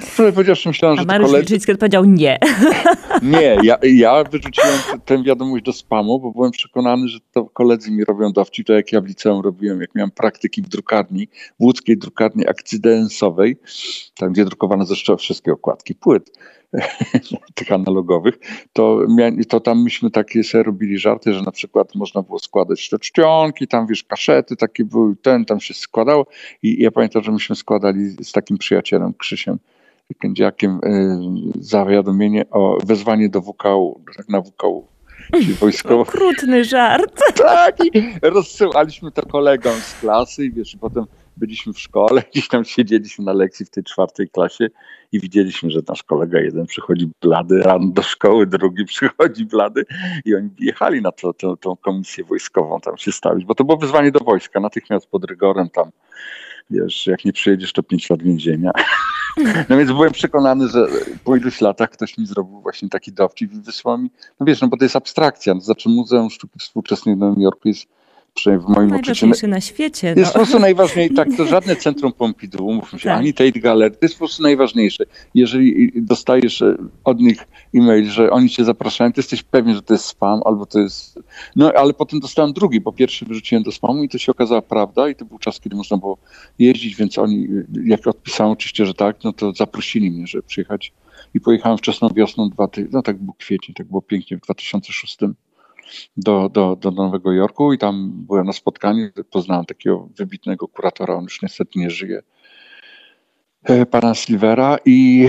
Wczoraj powiedziawszy, myślałem, A że Mariusz koledzy... odpowiedział nie. Nie, ja, ja wyrzuciłem tę wiadomość do spamu, bo byłem przekonany, że to koledzy mi robią dowcip, to jak ja w liceum robiłem, jak miałem praktyki w drukarni, w łódzkiej drukarni akcydensowej, tam gdzie drukowano zresztą wszystkie okładki płyt tych analogowych, to, to tam myśmy takie sobie robili żarty, że na przykład można było składać te czcionki, tam wiesz, kaszety takie były, ten tam się składało i ja pamiętam, że myśmy składali z takim przyjacielem Krzysiem Kędziakiem y, zawiadomienie o wezwanie do WKU, tak na WKU czyli wojskowo. Okrutny żart. Tak, i rozsyłaliśmy to kolegom z klasy i wiesz, i potem byliśmy w szkole, gdzieś tam siedzieliśmy na lekcji w tej czwartej klasie i widzieliśmy, że nasz kolega jeden przychodzi blady rano do szkoły, drugi przychodzi blady i oni jechali na to, to, tą komisję wojskową tam się stawić, bo to było wyzwanie do wojska, natychmiast pod rygorem tam, wiesz, jak nie przyjedziesz, to pięć lat więzienia. No więc byłem przekonany, że po iluś latach ktoś mi zrobił właśnie taki dowcip i wysłał mi, no wiesz, no bo to jest abstrakcja, no, znaczy Muzeum Sztuki Współczesnej w Nowym Jorku jest przynajmniej w moim Najważniejszy na świecie. No. Jest po prostu najważniejsze, tak, to żadne centrum Pompidou, mówmy się, tak. ani Tate Gallery, to jest po prostu najważniejsze. Jeżeli dostajesz e, od nich e-mail, że oni cię zapraszają, to jesteś pewien, że to jest spam, albo to jest... No, ale potem dostałem drugi, bo pierwszy wyrzuciłem do spamu i to się okazała prawda i to był czas, kiedy można było jeździć, więc oni, jak odpisałem oczywiście, że tak, no to zaprosili mnie, żeby przyjechać i pojechałem wczesną wiosną, dwa ty... no tak był kwiecień, tak było pięknie w 2006 do, do, do Nowego Jorku i tam byłem na spotkaniu, poznałem takiego wybitnego kuratora, on już niestety nie żyje, e, pana Silvera i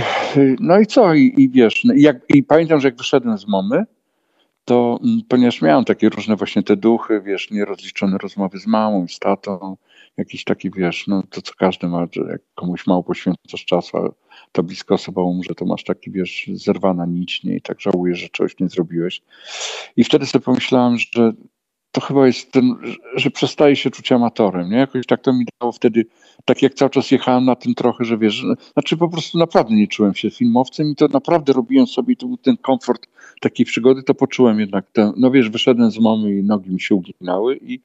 no i co, i, i wiesz, no i, jak, i pamiętam, że jak wyszedłem z Momy, to ponieważ miałem takie różne właśnie te duchy, wiesz, nierozliczone rozmowy z mamą, z tatą, jakieś takie, wiesz, no to co każdy ma, że jak komuś mało poświęcasz czasu, a ta bliska osoba umrze, to masz taki, wiesz, zerwana nić, nie? I tak żałujesz, że czegoś nie zrobiłeś. I wtedy sobie pomyślałem, że to chyba jest ten, że przestaje się czuć amatorem, nie? Jakoś tak to mi dało wtedy, tak jak cały czas jechałem na tym trochę, że wiesz, znaczy po prostu naprawdę nie czułem się filmowcem i to naprawdę robiłem sobie, to był ten komfort takiej przygody, to poczułem jednak, no wiesz, wyszedłem z mamy i nogi mi się uginały i,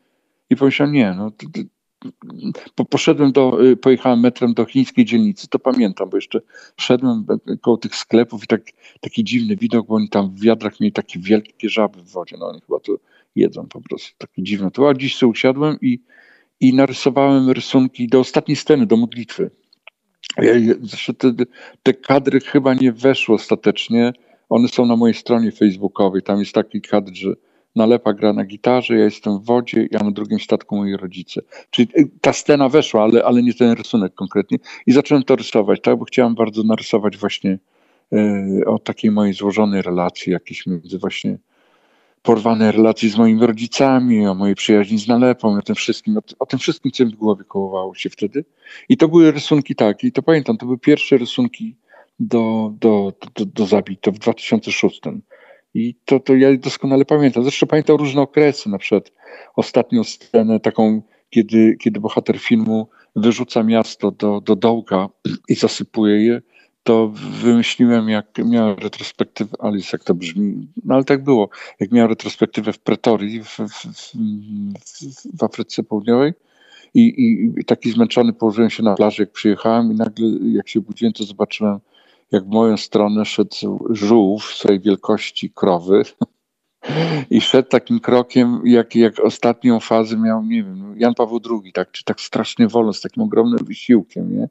i pomyślałem, nie, no to, po, poszedłem do, y, pojechałem metrem do chińskiej dzielnicy, to pamiętam, bo jeszcze szedłem koło tych sklepów i tak, taki dziwny widok, bo oni tam w wiadrach mieli takie wielkie żaby w wodzie, no oni chyba to jedzą po prostu, takie dziwne. To a dziś sobie usiadłem i, i narysowałem rysunki do ostatniej sceny, do modlitwy. Zresztą te, te kadry chyba nie weszły ostatecznie, one są na mojej stronie facebookowej, tam jest taki kadr, że Nalepa gra na gitarze, ja jestem w wodzie, ja na drugim statku moi rodzice. Czyli y, ta scena weszła, ale, ale nie ten rysunek konkretnie. I zacząłem to rysować, tak, bo chciałem bardzo narysować właśnie y, o takiej mojej złożonej relacji, jakiejś między właśnie porwane relacji z moimi rodzicami, o mojej przyjaźni z Nalepą, o tym wszystkim, o, o tym wszystkim, co w głowie kołowało się wtedy. I to były rysunki takie, i to pamiętam, to były pierwsze rysunki do, do, do, do zabić, to w 2006. I to, to ja doskonale pamiętam. Zresztą pamiętam różne okresy, na przykład ostatnią scenę taką, kiedy, kiedy bohater filmu wyrzuca miasto do, do dołka i zasypuje je, to wymyśliłem, jak miałem retrospektywę, ale jak to brzmi, no ale tak było, jak miałem retrospektywę w Pretorii w, w, w, w Afryce Południowej i, i, taki zmęczony położyłem się na plaży, jak przyjechałem i nagle jak się budziłem, to zobaczyłem jak w moją stronę szedł żółw swojej wielkości krowy i szedł takim krokiem, jak, jak ostatnią fazę miał, nie wiem, Jan Paweł II, tak, czy tak strasznie wolno, z takim ogromnym wysiłkiem, nie?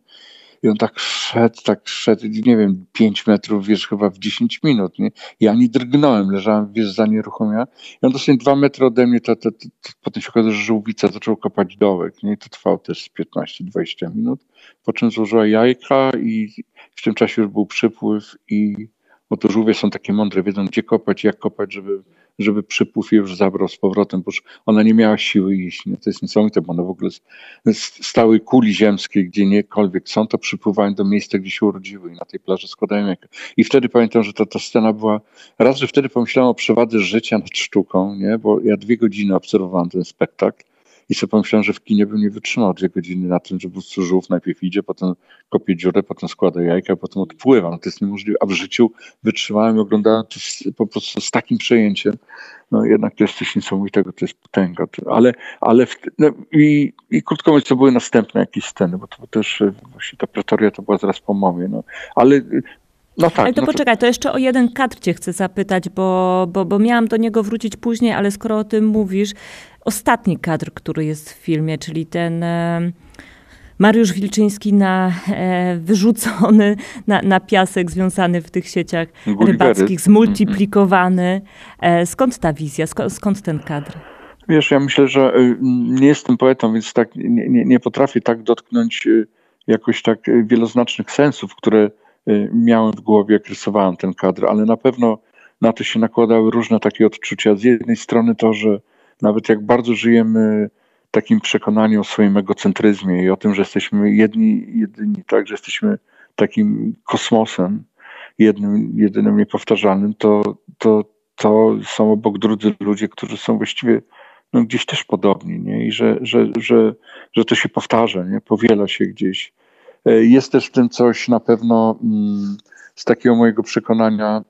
I on tak szedł, tak szedł, nie wiem, 5 metrów, wiesz, chyba w 10 minut, nie? Ja nie drgnąłem, leżałem, wiesz, za nieruchomienia. I on dosłownie 2 metry ode mnie, to, to, to, to potem się okazało, że żółwica zaczął kopać dołek, nie? To trwało też 15-20 minut. Po czym złożyła jajka i w tym czasie już był przypływ i bo to żółwie są takie mądre, wiedzą gdzie kopać, jak kopać, żeby, żeby przypływ już zabrał z powrotem, bo ona nie miała siły iść. Nie? To jest niesamowite, bo one w ogóle z, z stałej kuli ziemskiej, gdzie niekolwiek są, to przypływają do miejsca, gdzie się urodziły i na tej plaży składają jajka. I wtedy pamiętam, że ta, ta scena była, raz, że wtedy pomyślałem o przewadze życia nad sztuką, nie? bo ja dwie godziny obserwowałem ten spektakl i sobie pomyślałem, że w kinie bym nie wytrzymał dwie godziny na tym, że prostu żółw najpierw idzie, potem kopie dziurę, potem składa jajka, potem odpływa. No to jest niemożliwe. A w życiu wytrzymałem i oglądałem to po prostu z takim przejęciem. No jednak to jest coś niesamowitego, to jest potęga. Ale, ale w, no, i, i krótko mówiąc, to były następne jakieś sceny, bo to też e, właśnie ta pretoria to była zaraz po mamie. No. Ale no tak, ale to no poczekaj, to jeszcze o jeden kadr cię chcę zapytać, bo, bo, bo miałam do niego wrócić później, ale skoro o tym mówisz, ostatni kadr, który jest w filmie, czyli ten e, Mariusz Wilczyński na, e, wyrzucony na, na piasek, związany w tych sieciach Gullivery. rybackich, zmultiplikowany. E, skąd ta wizja, skąd, skąd ten kadr? Wiesz, ja myślę, że y, nie jestem poetą, więc tak nie, nie, nie potrafię tak dotknąć y, jakoś tak wieloznacznych sensów, które y, miałem w głowie, jak rysowałem ten kadr, ale na pewno na to się nakładały różne takie odczucia. Z jednej strony to, że nawet jak bardzo żyjemy takim przekonaniu o swoim egocentryzmie i o tym, że jesteśmy jedni, jedyni, tak, że jesteśmy takim kosmosem, jednym, jedynym niepowtarzalnym, to, to, to są obok drudzy ludzie, którzy są właściwie no, gdzieś też podobni, nie? I że, że, że, że to się powtarza, nie? Powiela się gdzieś. E, jest też w tym coś na pewno mm, z takiego mojego przekonania,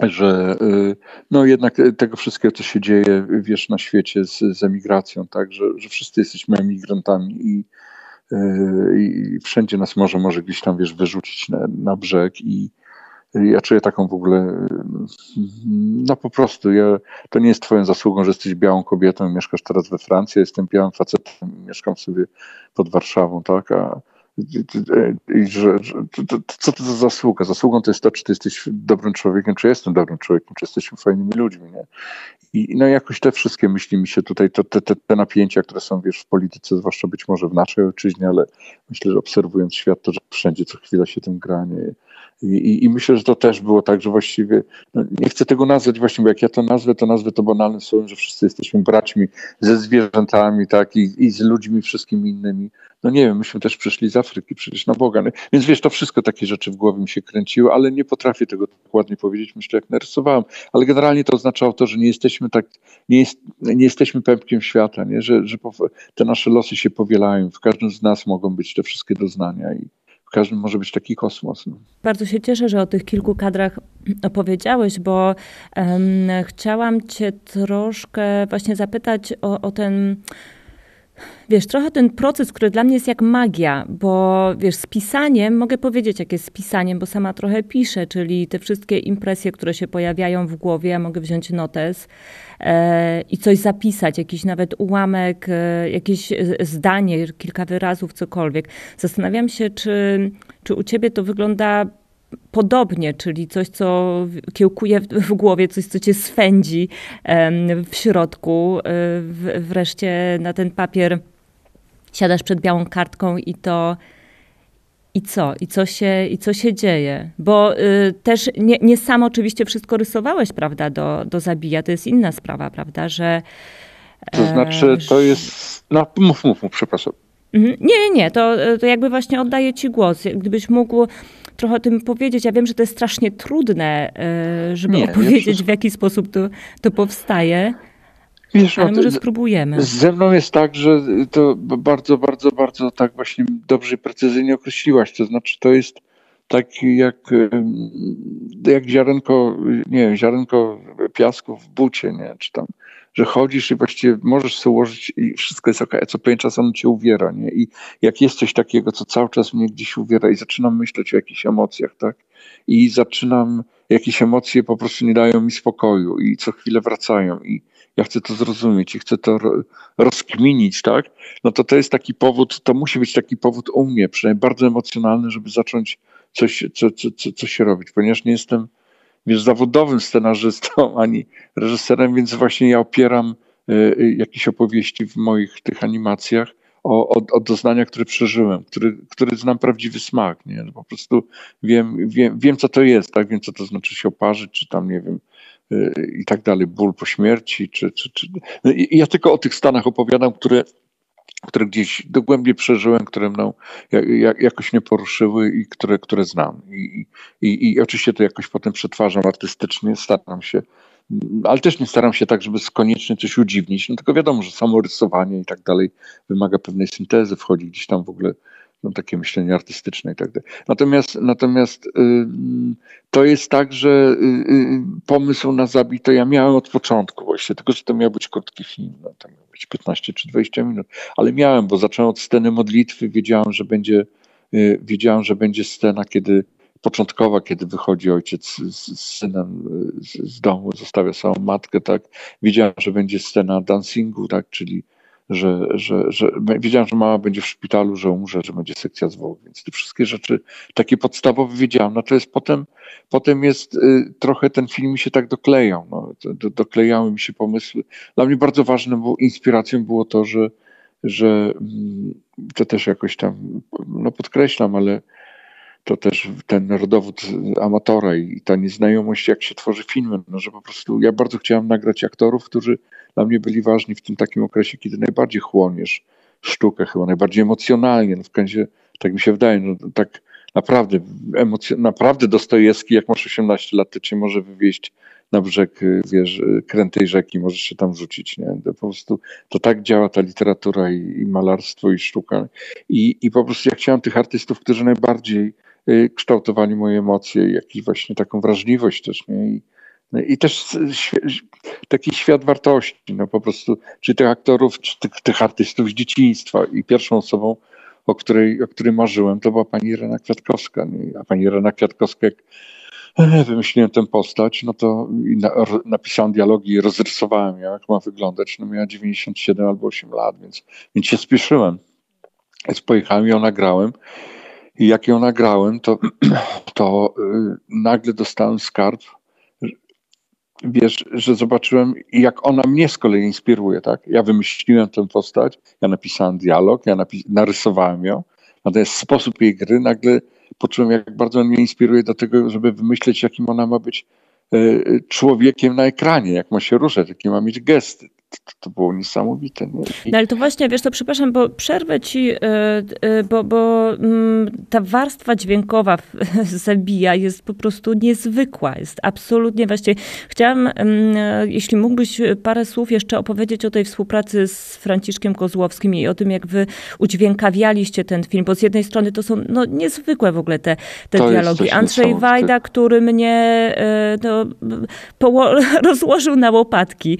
że y, no jednak tego wszystkiego, co się dzieje, wiesz, na świecie z, z emigracją, tak, że, że wszyscy jesteśmy emigrantami i, i wszędzie nas może, może gdzieś tam, wiesz, wyrzucić na, na brzeg i ja czuję taką w ogóle, no po prostu, ja, to nie jest twoją zasługą, że jesteś białą kobietą i mieszkasz teraz we Francji, jestem białym facetem, mieszkam sobie pod Warszawą, tak, a że, co to za zasługa? Zasługą to jest to, czy ty jesteś dobrym człowiekiem, czy jestem dobrym człowiekiem, czy jesteśmy fajnymi ludźmi, nie? I no jakoś te wszystkie myśli mi się tutaj, to, te, te, te napięcia, które są, wiesz, w polityce, zwłaszcza być może w naszej ojczyźnie, ale myślę, że obserwując świat, to że wszędzie co chwila się tym gra, nie? I, i, myślę, że to też było tak, że właściwie, no nie chcę tego nazwać właśnie, bo jak ja to nazwę, to nazwę to banalnym słowem, że wszyscy jesteśmy braćmi ze zwierzętami, tak, i, i z ludźmi wszystkimi innymi. No nie wiem, myśmy też przyszli z Afryki, przecież na Boga. No, więc wiesz, to wszystko takie rzeczy w głowie mi się kręciły, ale nie potrafię tego dokładnie powiedzieć, myślę, jak narysowałem. Ale generalnie to oznaczało to, że nie jesteśmy tak, nie, jest, nie jesteśmy pępkiem świata, nie? Że, że te nasze losy się powielają. W każdym z nas mogą być te wszystkie doznania i każdym może być taki kosmos. No. Bardzo się cieszę, że o tych kilku kadrach opowiedziałeś, bo um, chciałam Cię troszkę właśnie zapytać o, o ten Wiesz, trochę ten proces, który dla mnie jest jak magia, bo wiesz, z pisaniem, mogę powiedzieć, jak jest z pisaniem, bo sama trochę piszę, czyli te wszystkie impresje, które się pojawiają w głowie, ja mogę wziąć notes e, i coś zapisać, jakiś nawet ułamek, e, jakieś zdanie, kilka wyrazów, cokolwiek. Zastanawiam się, czy, czy u ciebie to wygląda podobnie, czyli coś, co kiełkuje w, głowie, coś, co cię swędzi w środku. E, wreszcie na ten papier siadasz przed białą kartką i to. I co? I co się, i co się dzieje? Bo y, też nie, nie sam oczywiście wszystko rysowałeś, prawda, do, do zabija. To jest inna sprawa, prawda, że. To znaczy, to jest. No, mów, mów, mów przepraszam. Mhm. Nie, nie, nie, to, to jakby właśnie oddaję Ci głos. Gdybyś mógł trochę o tym powiedzieć. Ja wiem, że to jest strasznie trudne, e, żeby nie, opowiedzieć, w jaki sposób to, to powstaje. Wiesz, ale no, może spróbujemy. Ze mną jest tak, że to bardzo, bardzo, bardzo tak właśnie dobrze i precyzyjnie określiłaś. To znaczy, to jest tak jak, jak ziarenko, nie ziarenko piasku w bucie, nie? Czy tam że chodzisz i właściwie możesz sobie ułożyć i wszystko jest ok, co pewien czas on cię uwiera, nie? I jak jest coś takiego, co cały czas mnie gdzieś uwiera i zaczynam myśleć o jakichś emocjach, tak? I zaczynam, jakieś emocje po prostu nie dają mi spokoju i co chwilę wracają i ja chcę to zrozumieć i chcę to rozkminić, tak? No to to jest taki powód, to musi być taki powód u mnie, przynajmniej bardzo emocjonalny, żeby zacząć coś, co, co, co, coś robić, ponieważ nie jestem wiesz, zawodowym scenarzystą ani reżyserem, więc właśnie ja opieram y, y, jakieś opowieści w moich tych animacjach o, o, o doznania, które przeżyłem, który, który znam prawdziwy smak, nie? Po prostu wiem, wiem, wiem, co to jest, tak? Wiem, co to znaczy się oparzyć, czy tam, nie wiem, y, i tak dalej, ból po śmierci, czy, czy, czy... No ja tylko o tych stanach opowiadam, które które gdzieś dogłębnie przeżyłem, które mną jakoś mnie poruszyły i które, które znam. I, i, I oczywiście to jakoś potem przetwarzam artystycznie, staram się, ale też nie staram się tak, żeby koniecznie coś udziwnić, no tylko wiadomo, że samo rysowanie i tak dalej wymaga pewnej syntezy, wchodzi gdzieś tam w ogóle no, takie myślenie artystyczne i tak dalej. Natomiast, natomiast y, to jest tak, że y, y, pomysł na zabito ja miałem od początku właśnie, tylko że to miał być krótki film, no, to miał być 15 czy 20 minut, ale miałem, bo zacząłem od sceny modlitwy, wiedziałem, że będzie, wiedziałem, że będzie scena, kiedy początkowa, kiedy wychodzi ojciec z, z synem z, z, domu, zostawia samą matkę, tak, wiedziałem, że będzie scena dancingu, tak, czyli że, że, że wiedziałem, że mama będzie w szpitalu, że umrze, że będzie sekcja zwłok, więc te wszystkie rzeczy takie podstawowe wiedziałem. Natomiast potem, potem jest y, trochę ten film mi się tak doklejał. No, do, doklejały mi się pomysły. Dla mnie bardzo ważne było, inspiracją było to, że, że mm, to też jakoś tam no podkreślam, ale to też ten rodowód amatora i ta nieznajomość, jak się tworzy filmy, no, że po prostu ja bardzo chciałem nagrać aktorów, którzy dla mnie byli ważni w tym takim okresie, kiedy najbardziej chłoniesz sztukę, chyba najbardziej emocjonalnie, no w końcu tak mi się wydaje, no tak naprawdę, emocjon- naprawdę Dostojewski, jak masz 18 lat, to cię może wywieźć na brzeg, wiesz, krętej rzeki, możesz się tam rzucić, nie? To po prostu, to tak działa ta literatura i, i malarstwo i sztuka. I, I po prostu ja chciałem tych artystów, którzy najbardziej kształtowali moje emocje, jakąś właśnie taką wrażliwość też, nie? I, no i też taki świat wartości, no po prostu, czy tych aktorów, czy tych, tych artystów z dzieciństwa. I pierwszą osobą, o której, o której marzyłem, to była pani Irena Kwiatkowska. A pani Irena Kwiatkowska, jak e, wymyśliłem tę postać, no to napisałem dialogi i rozrysowałem ją, jak ma wyglądać. No miała 97 albo 8 lat, więc, więc się spieszyłem. Więc pojechałem i ją nagrałem. I jak ją nagrałem, to, to yy, nagle dostałem skarb wiesz, że zobaczyłem, jak ona mnie z kolei inspiruje, tak? Ja wymyśliłem tę postać, ja napisałem dialog, ja napis narysowałem ją, natomiast sposób jej gry nagle poczułem, jak bardzo on mnie inspiruje do tego, żeby wymyśleć, jakim ona ma być e, człowiekiem na ekranie, jak ma się ruszać, jakie ma mieć gesty to, to było niesamowite. Nie? I... No ale to właśnie, wiesz, to przepraszam, bo przerwę ci, e, e, bo, bo mm, ta warstwa dźwiękowa zabija jest po prostu niezwykła, jest absolutnie właśnie. Chciałam, mm, jeśli mógłbyś parę słów jeszcze opowiedzieć o tej współpracy z Franciszkiem Kozłowskim i o tym, jak wy udźwiękawialiście ten film, bo z jednej strony to są no, niezwykłe w ogóle te, te dialogi. Andrzej Wajda, który mnie e, no, rozłożył na łopatki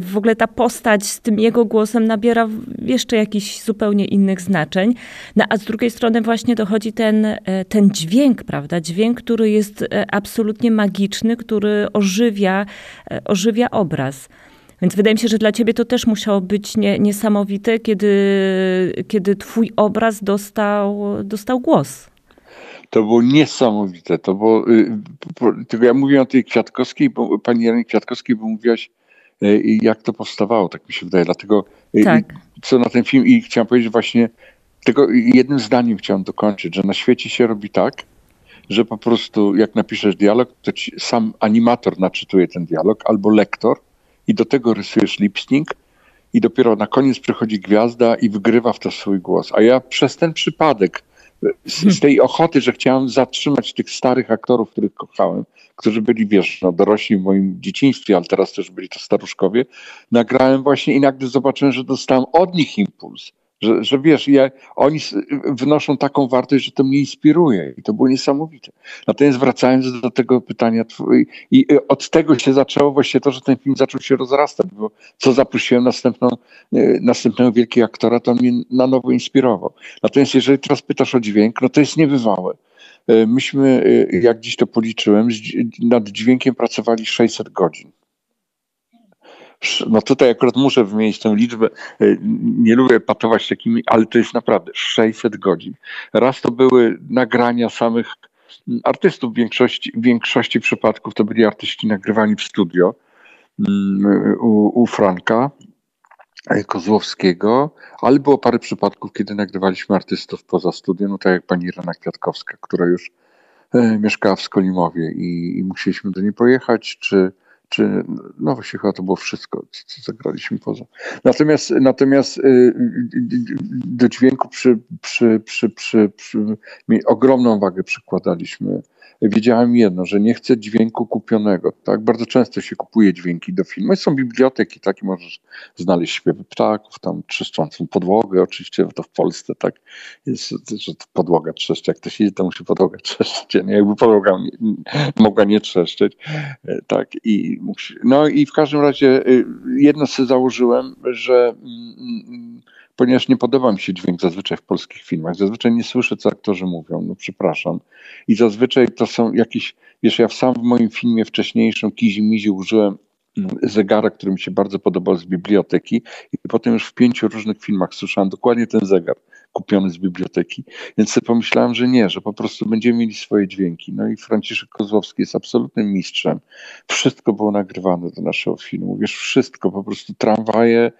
w ogóle ta postać z tym jego głosem nabiera jeszcze jakichś zupełnie innych znaczeń. No, a z drugiej strony właśnie dochodzi ten, e, ten dźwięk, prawda? Dźwięk, który jest e, absolutnie magiczny, który ożywia, e, ożywia obraz. Więc wydaje mi się, że dla ciebie to też musiało być nie, niesamowite, kiedy, kiedy twój obraz dostał, dostał głos. To było niesamowite. To było, y, tylko ja mówię o tej Kwiatkowskiej, bo pani Janie Kwiatkowskiej, bo mówiłaś i jak to powstawało, tak mi się wydaje. Dlatego e, tak. co na ten film i chciałem powiedzieć właśnie, tylko jednym zdaniem chciałem dokończyć, że na świecie się robi tak, że po prostu jak napiszesz dialog, to sam animator naczytuje ten dialog albo lektor i do tego rysujesz lip-sync i dopiero na koniec przychodzi gwiazda i wgrywa w to swój głos. A ja przez ten przypadek z, z, tej ochoty, że chciałem zatrzymać tych starych aktorów, których kochałem, którzy byli, wiesz, no, dorośli w moim dzieciństwie, ale teraz też byli to staruszkowie, nagrałem właśnie i nagle zobaczyłem, że dostałem od nich impuls. Że, że wiesz, ja, oni wnoszą taką wartość, że to mnie inspiruje i to było niesamowite. Natomiast wracając do tego pytania, i od tego się zaczęło właśnie to, że ten film zaczął się rozrastać, bo co zaprosiłem następną, e, następnego wielkiego aktora, to mnie na nowo inspirował. Natomiast jeżeli teraz pytasz o dźwięk, no to jest niebywałe. E, myśmy, jak dziś to policzyłem, nad dźwiękiem pracowali 600 godzin. No tutaj akurat muszę wymienić tę liczbę. E, nie lubię patować takimi, ale to jest naprawdę 600 godzin. Raz to były nagrania samych artystów, w większości, w większości przypadków to byli artyści nagrywani w studio mm, u, u Franka Kozłowskiego, ale było parę przypadków, kiedy nagrywaliśmy artystów poza studiem, no tak jak pani Irena Kwiatkowska, która już e, mieszkała w Skolimowie i, i musieliśmy do niej pojechać, czy czy no właśnie chyba to było wszystko, co zagraliśmy poza. Natomiast, natomiast y, y, do dźwięku przy, przy, przy, przy, przy, ogromną wagę przykładaliśmy wiedziałem jedno, że nie chcę dźwięku kupionego. Tak? Bardzo często się kupuje dźwięki do filmu. Są biblioteki, takie możesz znaleźć śpiewy ptaków, tam trzeszczącą podłogę, oczywiście to w Polsce tak jest, że podłoga trzeszczy. Jak ktoś idzie, to musi podłoga trzeszczeć. Nie? Jakby podłoga nie, mogła nie trzeszczeć. E, tak, i. No i w każdym razie y, jedno sobie założyłem, że mm, mm, ponieważ nie podoba mi się dźwięk zazwyczaj w polskich filmach. Zazwyczaj nie słyszę, co aktorzy mówią, no przepraszam. I zazwyczaj to są jakieś, wiesz, ja sam w moim filmie wcześniejszym Kizi Mizi użyłem mm, zegara, który mi się bardzo podobał z biblioteki i potem już w pięciu różnych filmach słyszałem dokładnie ten zegar kupiony z biblioteki. Więc sobie pomyślałem, że nie, że po prostu będziemy mieli swoje dźwięki. No i Franciszek Kozłowski jest absolutnym mistrzem. Wszystko było nagrywane do naszego filmu. Wiesz, wszystko, po prostu tramwaje,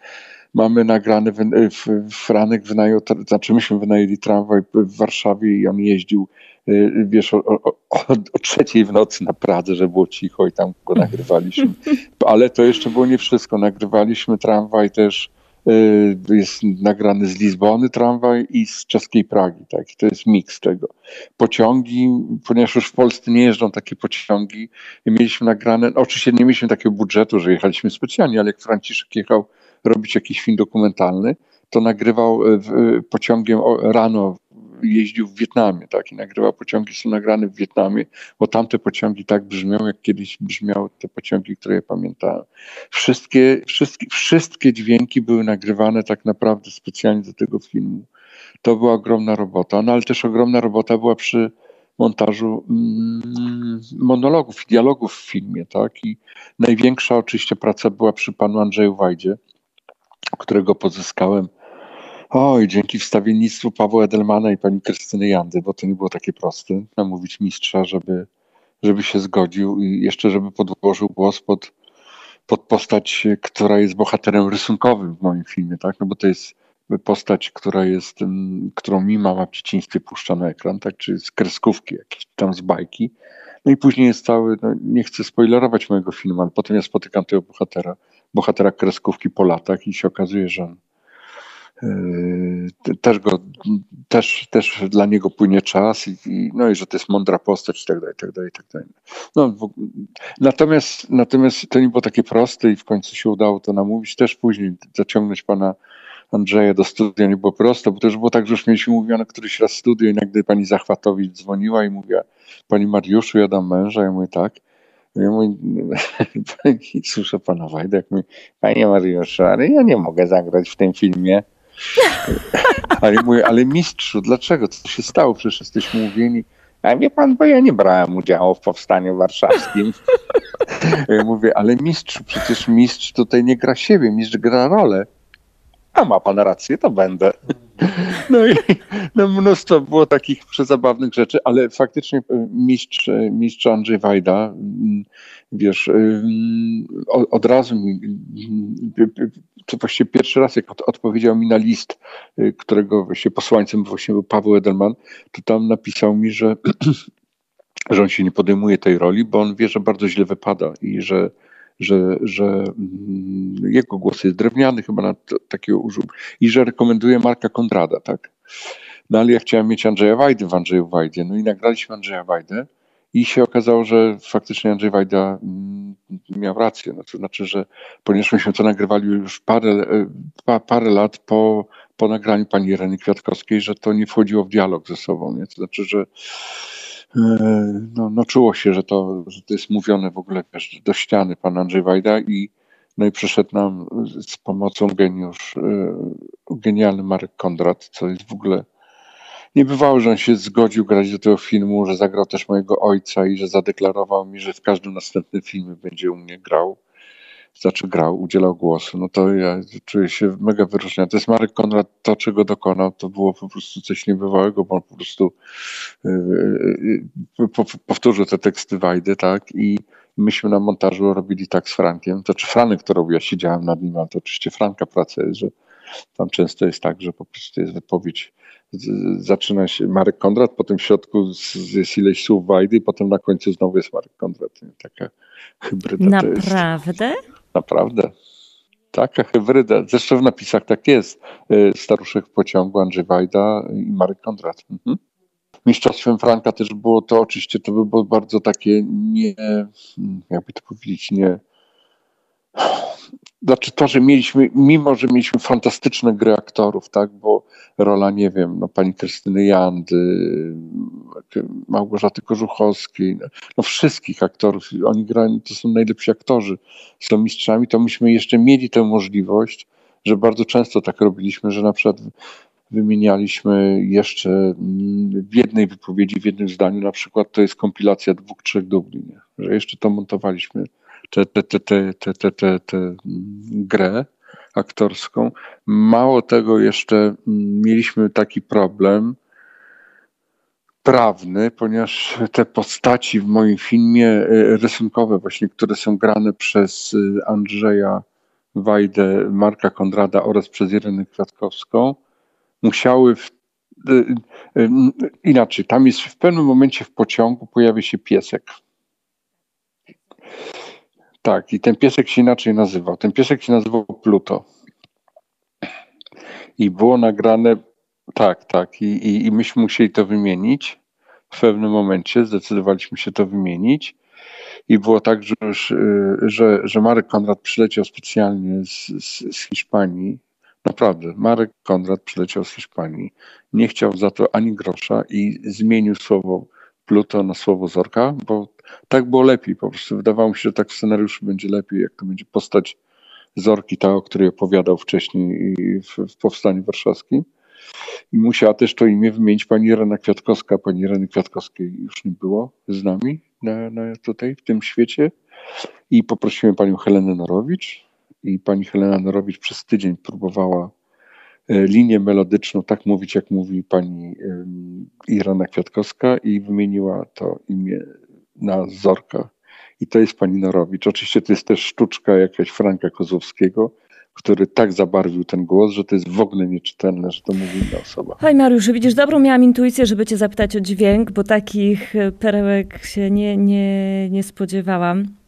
mamy nagrane, Franek wynajął, znaczy myśmy wynajęli tramwaj w Warszawie i on jeździł y, wiesz, o, o, o, trzeciej w nocy na Pradze, że było cicho i tam go nagrywaliśmy. Ale to jeszcze było nie wszystko. Nagrywaliśmy tramwaj też Y, jest nagrany z Lizbony tramwaj i z czeskiej Pragi, tak? to jest miks tego. Pociągi, ponieważ już w Polsce nie jeżdżą takie pociągi, mieliśmy nagrane, oczywiście nie mieliśmy takiego budżetu, że jechaliśmy specjalnie, ale jak Franciszek jechał robić jakiś film dokumentalny, to nagrywał y, y, pociągiem rano jeździł w Wietnamie, tak, i nagrywał pociągi, są nagrane w Wietnamie, bo tamte pociągi tak brzmią, jak kiedyś brzmiały te pociągi, które ja pamiętałem. Wszystkie, wszystkie, wszystkie dźwięki były nagrywane tak naprawdę specjalnie do tego filmu. To była ogromna robota, no ale też ogromna robota była przy montażu mm, monologów, dialogów w filmie, tak, i największa oczywiście praca była przy panu Andrzeju Wajdzie, którego pozyskałem Oj, dzięki wstawiennictwu Pawła Edelmana i pani Krystyny Jandy, bo to nie było takie proste, namówić mistrza, żeby, żeby się zgodził i jeszcze, żeby podłożył głos pod, pod postać, która jest bohaterem rysunkowym w moim filmie, tak? No bo to jest postać, która jest, którą mi mama w dzieciństwie puszcza na ekran, tak? Czy z kreskówki, jakieś tam z bajki. No i później jest cały, no nie chcę spoilerować mojego filmu, ale potem ja spotykam tego bohatera, bohatera kreskówki po latach i się okazuje, że on Yy, też, go, też, też dla niego płynie czas i, i, no i że to jest mądra postać i tak dalej, i tak dalej, i tak dalej. No, w, natomiast, natomiast to nie było takie proste i w końcu się udało to namówić. Też później zaciągnąć pana Andrzeja do studia nie było proste, bo też było tak, że już mieliśmy mówione któryś raz studio i nagle pani Zachwatowicz dzwoniła i mówiła, pani Mariuszu, ja dam męża. Ja mówię, tak. Mówię, słyszę pana Wajda, jak mówi, panie Mariuszu, ale ja nie mogę zagrać w tym filmie. Ale mówię, ale mistrzu, dlaczego? Co się stało? Przecież jesteśmy mówieni. A wie pan, bo ja nie brałem udziału w powstaniu warszawskim. Mówię, ale mistrzu, przecież mistrz tutaj nie gra siebie, mistrz gra rolę. A ma pan rację, to będę. No i no mnóstwo było takich przezabawnych rzeczy, ale faktycznie e, mistrz, e, mistrz Andrzej Wajda, mm, wiesz, e, od razu mi, to właściwie pierwszy raz, jak odpowiedział mi na list, którego właśnie posłańcem właśnie był Paweł Edelman, to tam napisał mi, że, że on się nie podejmuje tej roli, bo on wie, że bardzo źle wypada i że że, że mm, jego głos jest drewniany, chyba na takiego użył, i że rekomenduje Marka Kondrada, tak. No ale ja chciałem mieć Andrzeja Wajdy w Andrzeju Wajdzie, no i nagraliśmy Andrzeja Wajdę i się okazało, że faktycznie Andrzej Wajda mm, miał rację, no to znaczy, że ponieważ myśmy to nagrywali już parę, e, parę lat po, po nagraniu pani Ireny Kwiatkowskiej, że to nie wchodziło w dialog ze sobą, nie? to znaczy, że no, no czuło się, że to, że to jest mówione w ogóle wiesz, do ściany pan Andrzej Wajda i, no i przyszedł nam z pomocą geniusz, e, genialny Marek Kondrat, co jest w ogóle nie bywało, że on się zgodził grać do tego filmu, że zagrał też mojego ojca i że zadeklarował mi, że w każdym następnym filmie będzie u mnie grał znaczy grał, udzielał głosu, no to ja czuję się mega wyróżniony. To jest Marek Konrad, to czego dokonał, to było po prostu coś niebywałego, bo on po prostu yy, powtórzył te teksty Wajdy, tak, i myśmy na montażu robili tak z Frankiem, to czy Franek to robił, ja siedziałem nad nim, ale to oczywiście Franka praca jest, że tam często jest tak, że po prostu jest wypowiedź. Zaczyna się Marek Kondrat, potem w środku jest ileś słów Wajdy, potem na końcu znowu jest Marek Kondrat. Taka hybryda Naprawdę? Naprawdę. Taka hybryda. Zresztą w napisach tak jest. Y, Staruszek w pociągu, Andrzej Wajda i Marek Kondrat. Mhm. Mistrzostwem Franka też było to, oczywiście to by było bardzo takie nie, jakby to powiedzieć, nie, znaczy to, że mieliśmy, mimo że mieliśmy fantastyczne gry aktorów, tak, bo rola, nie wiem, no, pani Krystyny Jandy, Małgorzaty Korzuchowskiej, no, no wszystkich aktorów, oni grają, to są najlepsi aktorzy, są mistrzami, to myśmy jeszcze mieli tę możliwość, że bardzo często tak robiliśmy, że na przykład wymienialiśmy jeszcze mm, w jednej wypowiedzi, w jednym zdaniu, na przykład to jest kompilacja dwóch, trzech dubli, nie? że jeszcze to montowaliśmy tę te, te, te, te, te, te, te grę aktorską. Mało tego, jeszcze mm, mieliśmy taki problem prawny, ponieważ te postaci w moim filmie e, rysunkowe, właśnie, które są grane przez e, Andrzeja Wajdę, Marka Konrada oraz przez Irenę Kwiatkowską musiały w, y, y, inaczej, tam jest w pewnym momencie w pociągu pojawia się piesek. Tak, i ten piesek się inaczej nazywał. Ten piesek się nazywał Pluto. I było nagrane, tak, tak, i, i, i myśmy musieli to wymienić. W pewnym momencie zdecydowaliśmy się to wymienić. I było tak, że, że, że Marek Konrad przyleciał specjalnie z, z, z Hiszpanii. Naprawdę, Marek Konrad przyleciał z Hiszpanii. Nie chciał za to ani grosza i zmienił słowo Pluto na słowo Zorka, bo tak było lepiej. Po prostu wydawało mi się, że tak w scenariuszu będzie lepiej, jak to będzie postać Zorki, ta, o której opowiadał wcześniej w, w Powstaniu Warszawskim. I musiała też to imię wymienić pani Irena Kwiatkowska. Pani Ireny Kwiatkowskiej już nie było z nami na, na tutaj, w tym świecie. I poprosiłem panią Helenę Norowicz. I pani Helena Norowicz przez tydzień próbowała linię melodyczną tak mówić, jak mówi pani Irena Kwiatkowska i wymieniła to imię na Zorka. I to jest pani Norowicz. Oczywiście to jest też sztuczka jakaś Franka Kozłowskiego, który tak zabarwił ten głos, że to jest w ogóle nieczytelne, że to mówi inna osoba. Hej Mariusz, widzisz, dobrą miałam intuicję, żeby cię zapytać o dźwięk, bo takich e, perełek się nie, nie, nie spodziewałam.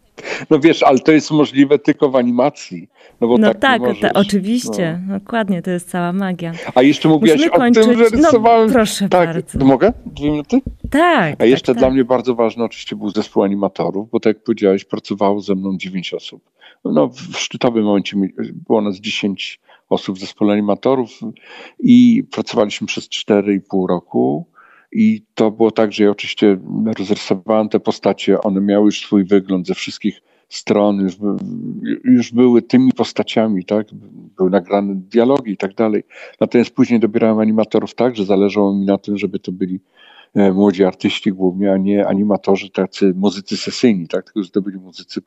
No wiesz, ale to jest możliwe tylko w animacji. No, bo no tak, tak, ta, oczywiście, no. dokładnie, to jest cała magia. A jeszcze mówiłaś Musimy o kończyć. tym, że no, rysowałem... No, proszę tak, bardzo. Mogę? Dwie minuty? Tak. A jeszcze tak, dla tak. mnie bardzo ważny oczywiście był zespół animatorów, bo tak jak powiedziałeś, pracowało ze mną dziewięć osób. No, w szczytowym momencie było nas dziesięć osób w zespole animatorów i pracowaliśmy przez cztery i pół roku. I to było tak, że ja oczywiście rozrysowałem te postacie, one miały już swój wygląd ze wszystkich stron, już, już były tymi postaciami, tak? Były nagrane dialogi i tak dalej. Natomiast później dobierałem animatorów tak, że zależało mi na tym, żeby to byli e, młodzi artyści głównie, a nie animatorzy tacy muzycy sesyjni, tak? Tylko, że to byli muzycy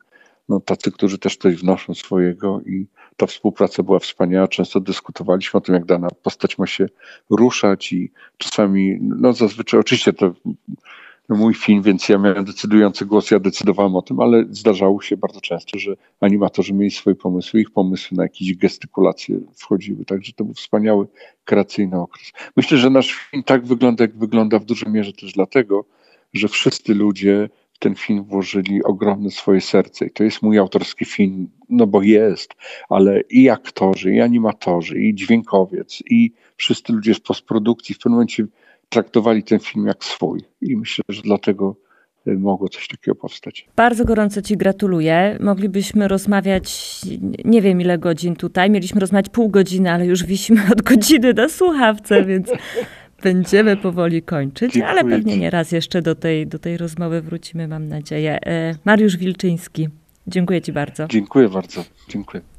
no, tacy, którzy też coś wnoszą swojego i ta współpraca była wspaniała. Często dyskutowaliśmy o tym, jak dana postać ma się ruszać i czasami, no zazwyczaj, oczywiście to mój film, więc ja miałem decydujący głos, ja decydowałem o tym, ale zdarzało się bardzo często, że animatorzy mieli swoje pomysły, ich pomysły na jakieś gestykulacje wchodziły, także to był wspaniały kreacyjny okres. Myślę, że nasz film tak wygląda, jak wygląda w dużej mierze też dlatego, że wszyscy ludzie w ten film włożyli ogromne swoje serce i to jest mój autorski film, no bo jest, ale i aktorzy, i animatorzy, i dźwiękowiec, i wszyscy ludzie z postprodukcji w pewnym momencie traktowali ten film jak swój. I myślę, że dlatego y, mogło coś takiego powstać. Bardzo gorąco Ci gratuluję. Moglibyśmy rozmawiać nie wiem ile godzin tutaj. Mieliśmy rozmawiać pół godziny, ale już wisimy od godziny na słuchawce, więc będziemy powoli kończyć. Dziękuję ale pewnie nie raz jeszcze do tej, do tej rozmowy wrócimy, mam nadzieję. E, Mariusz Wilczyński, dziękuję Ci bardzo. Dziękuję bardzo. Dziękuję.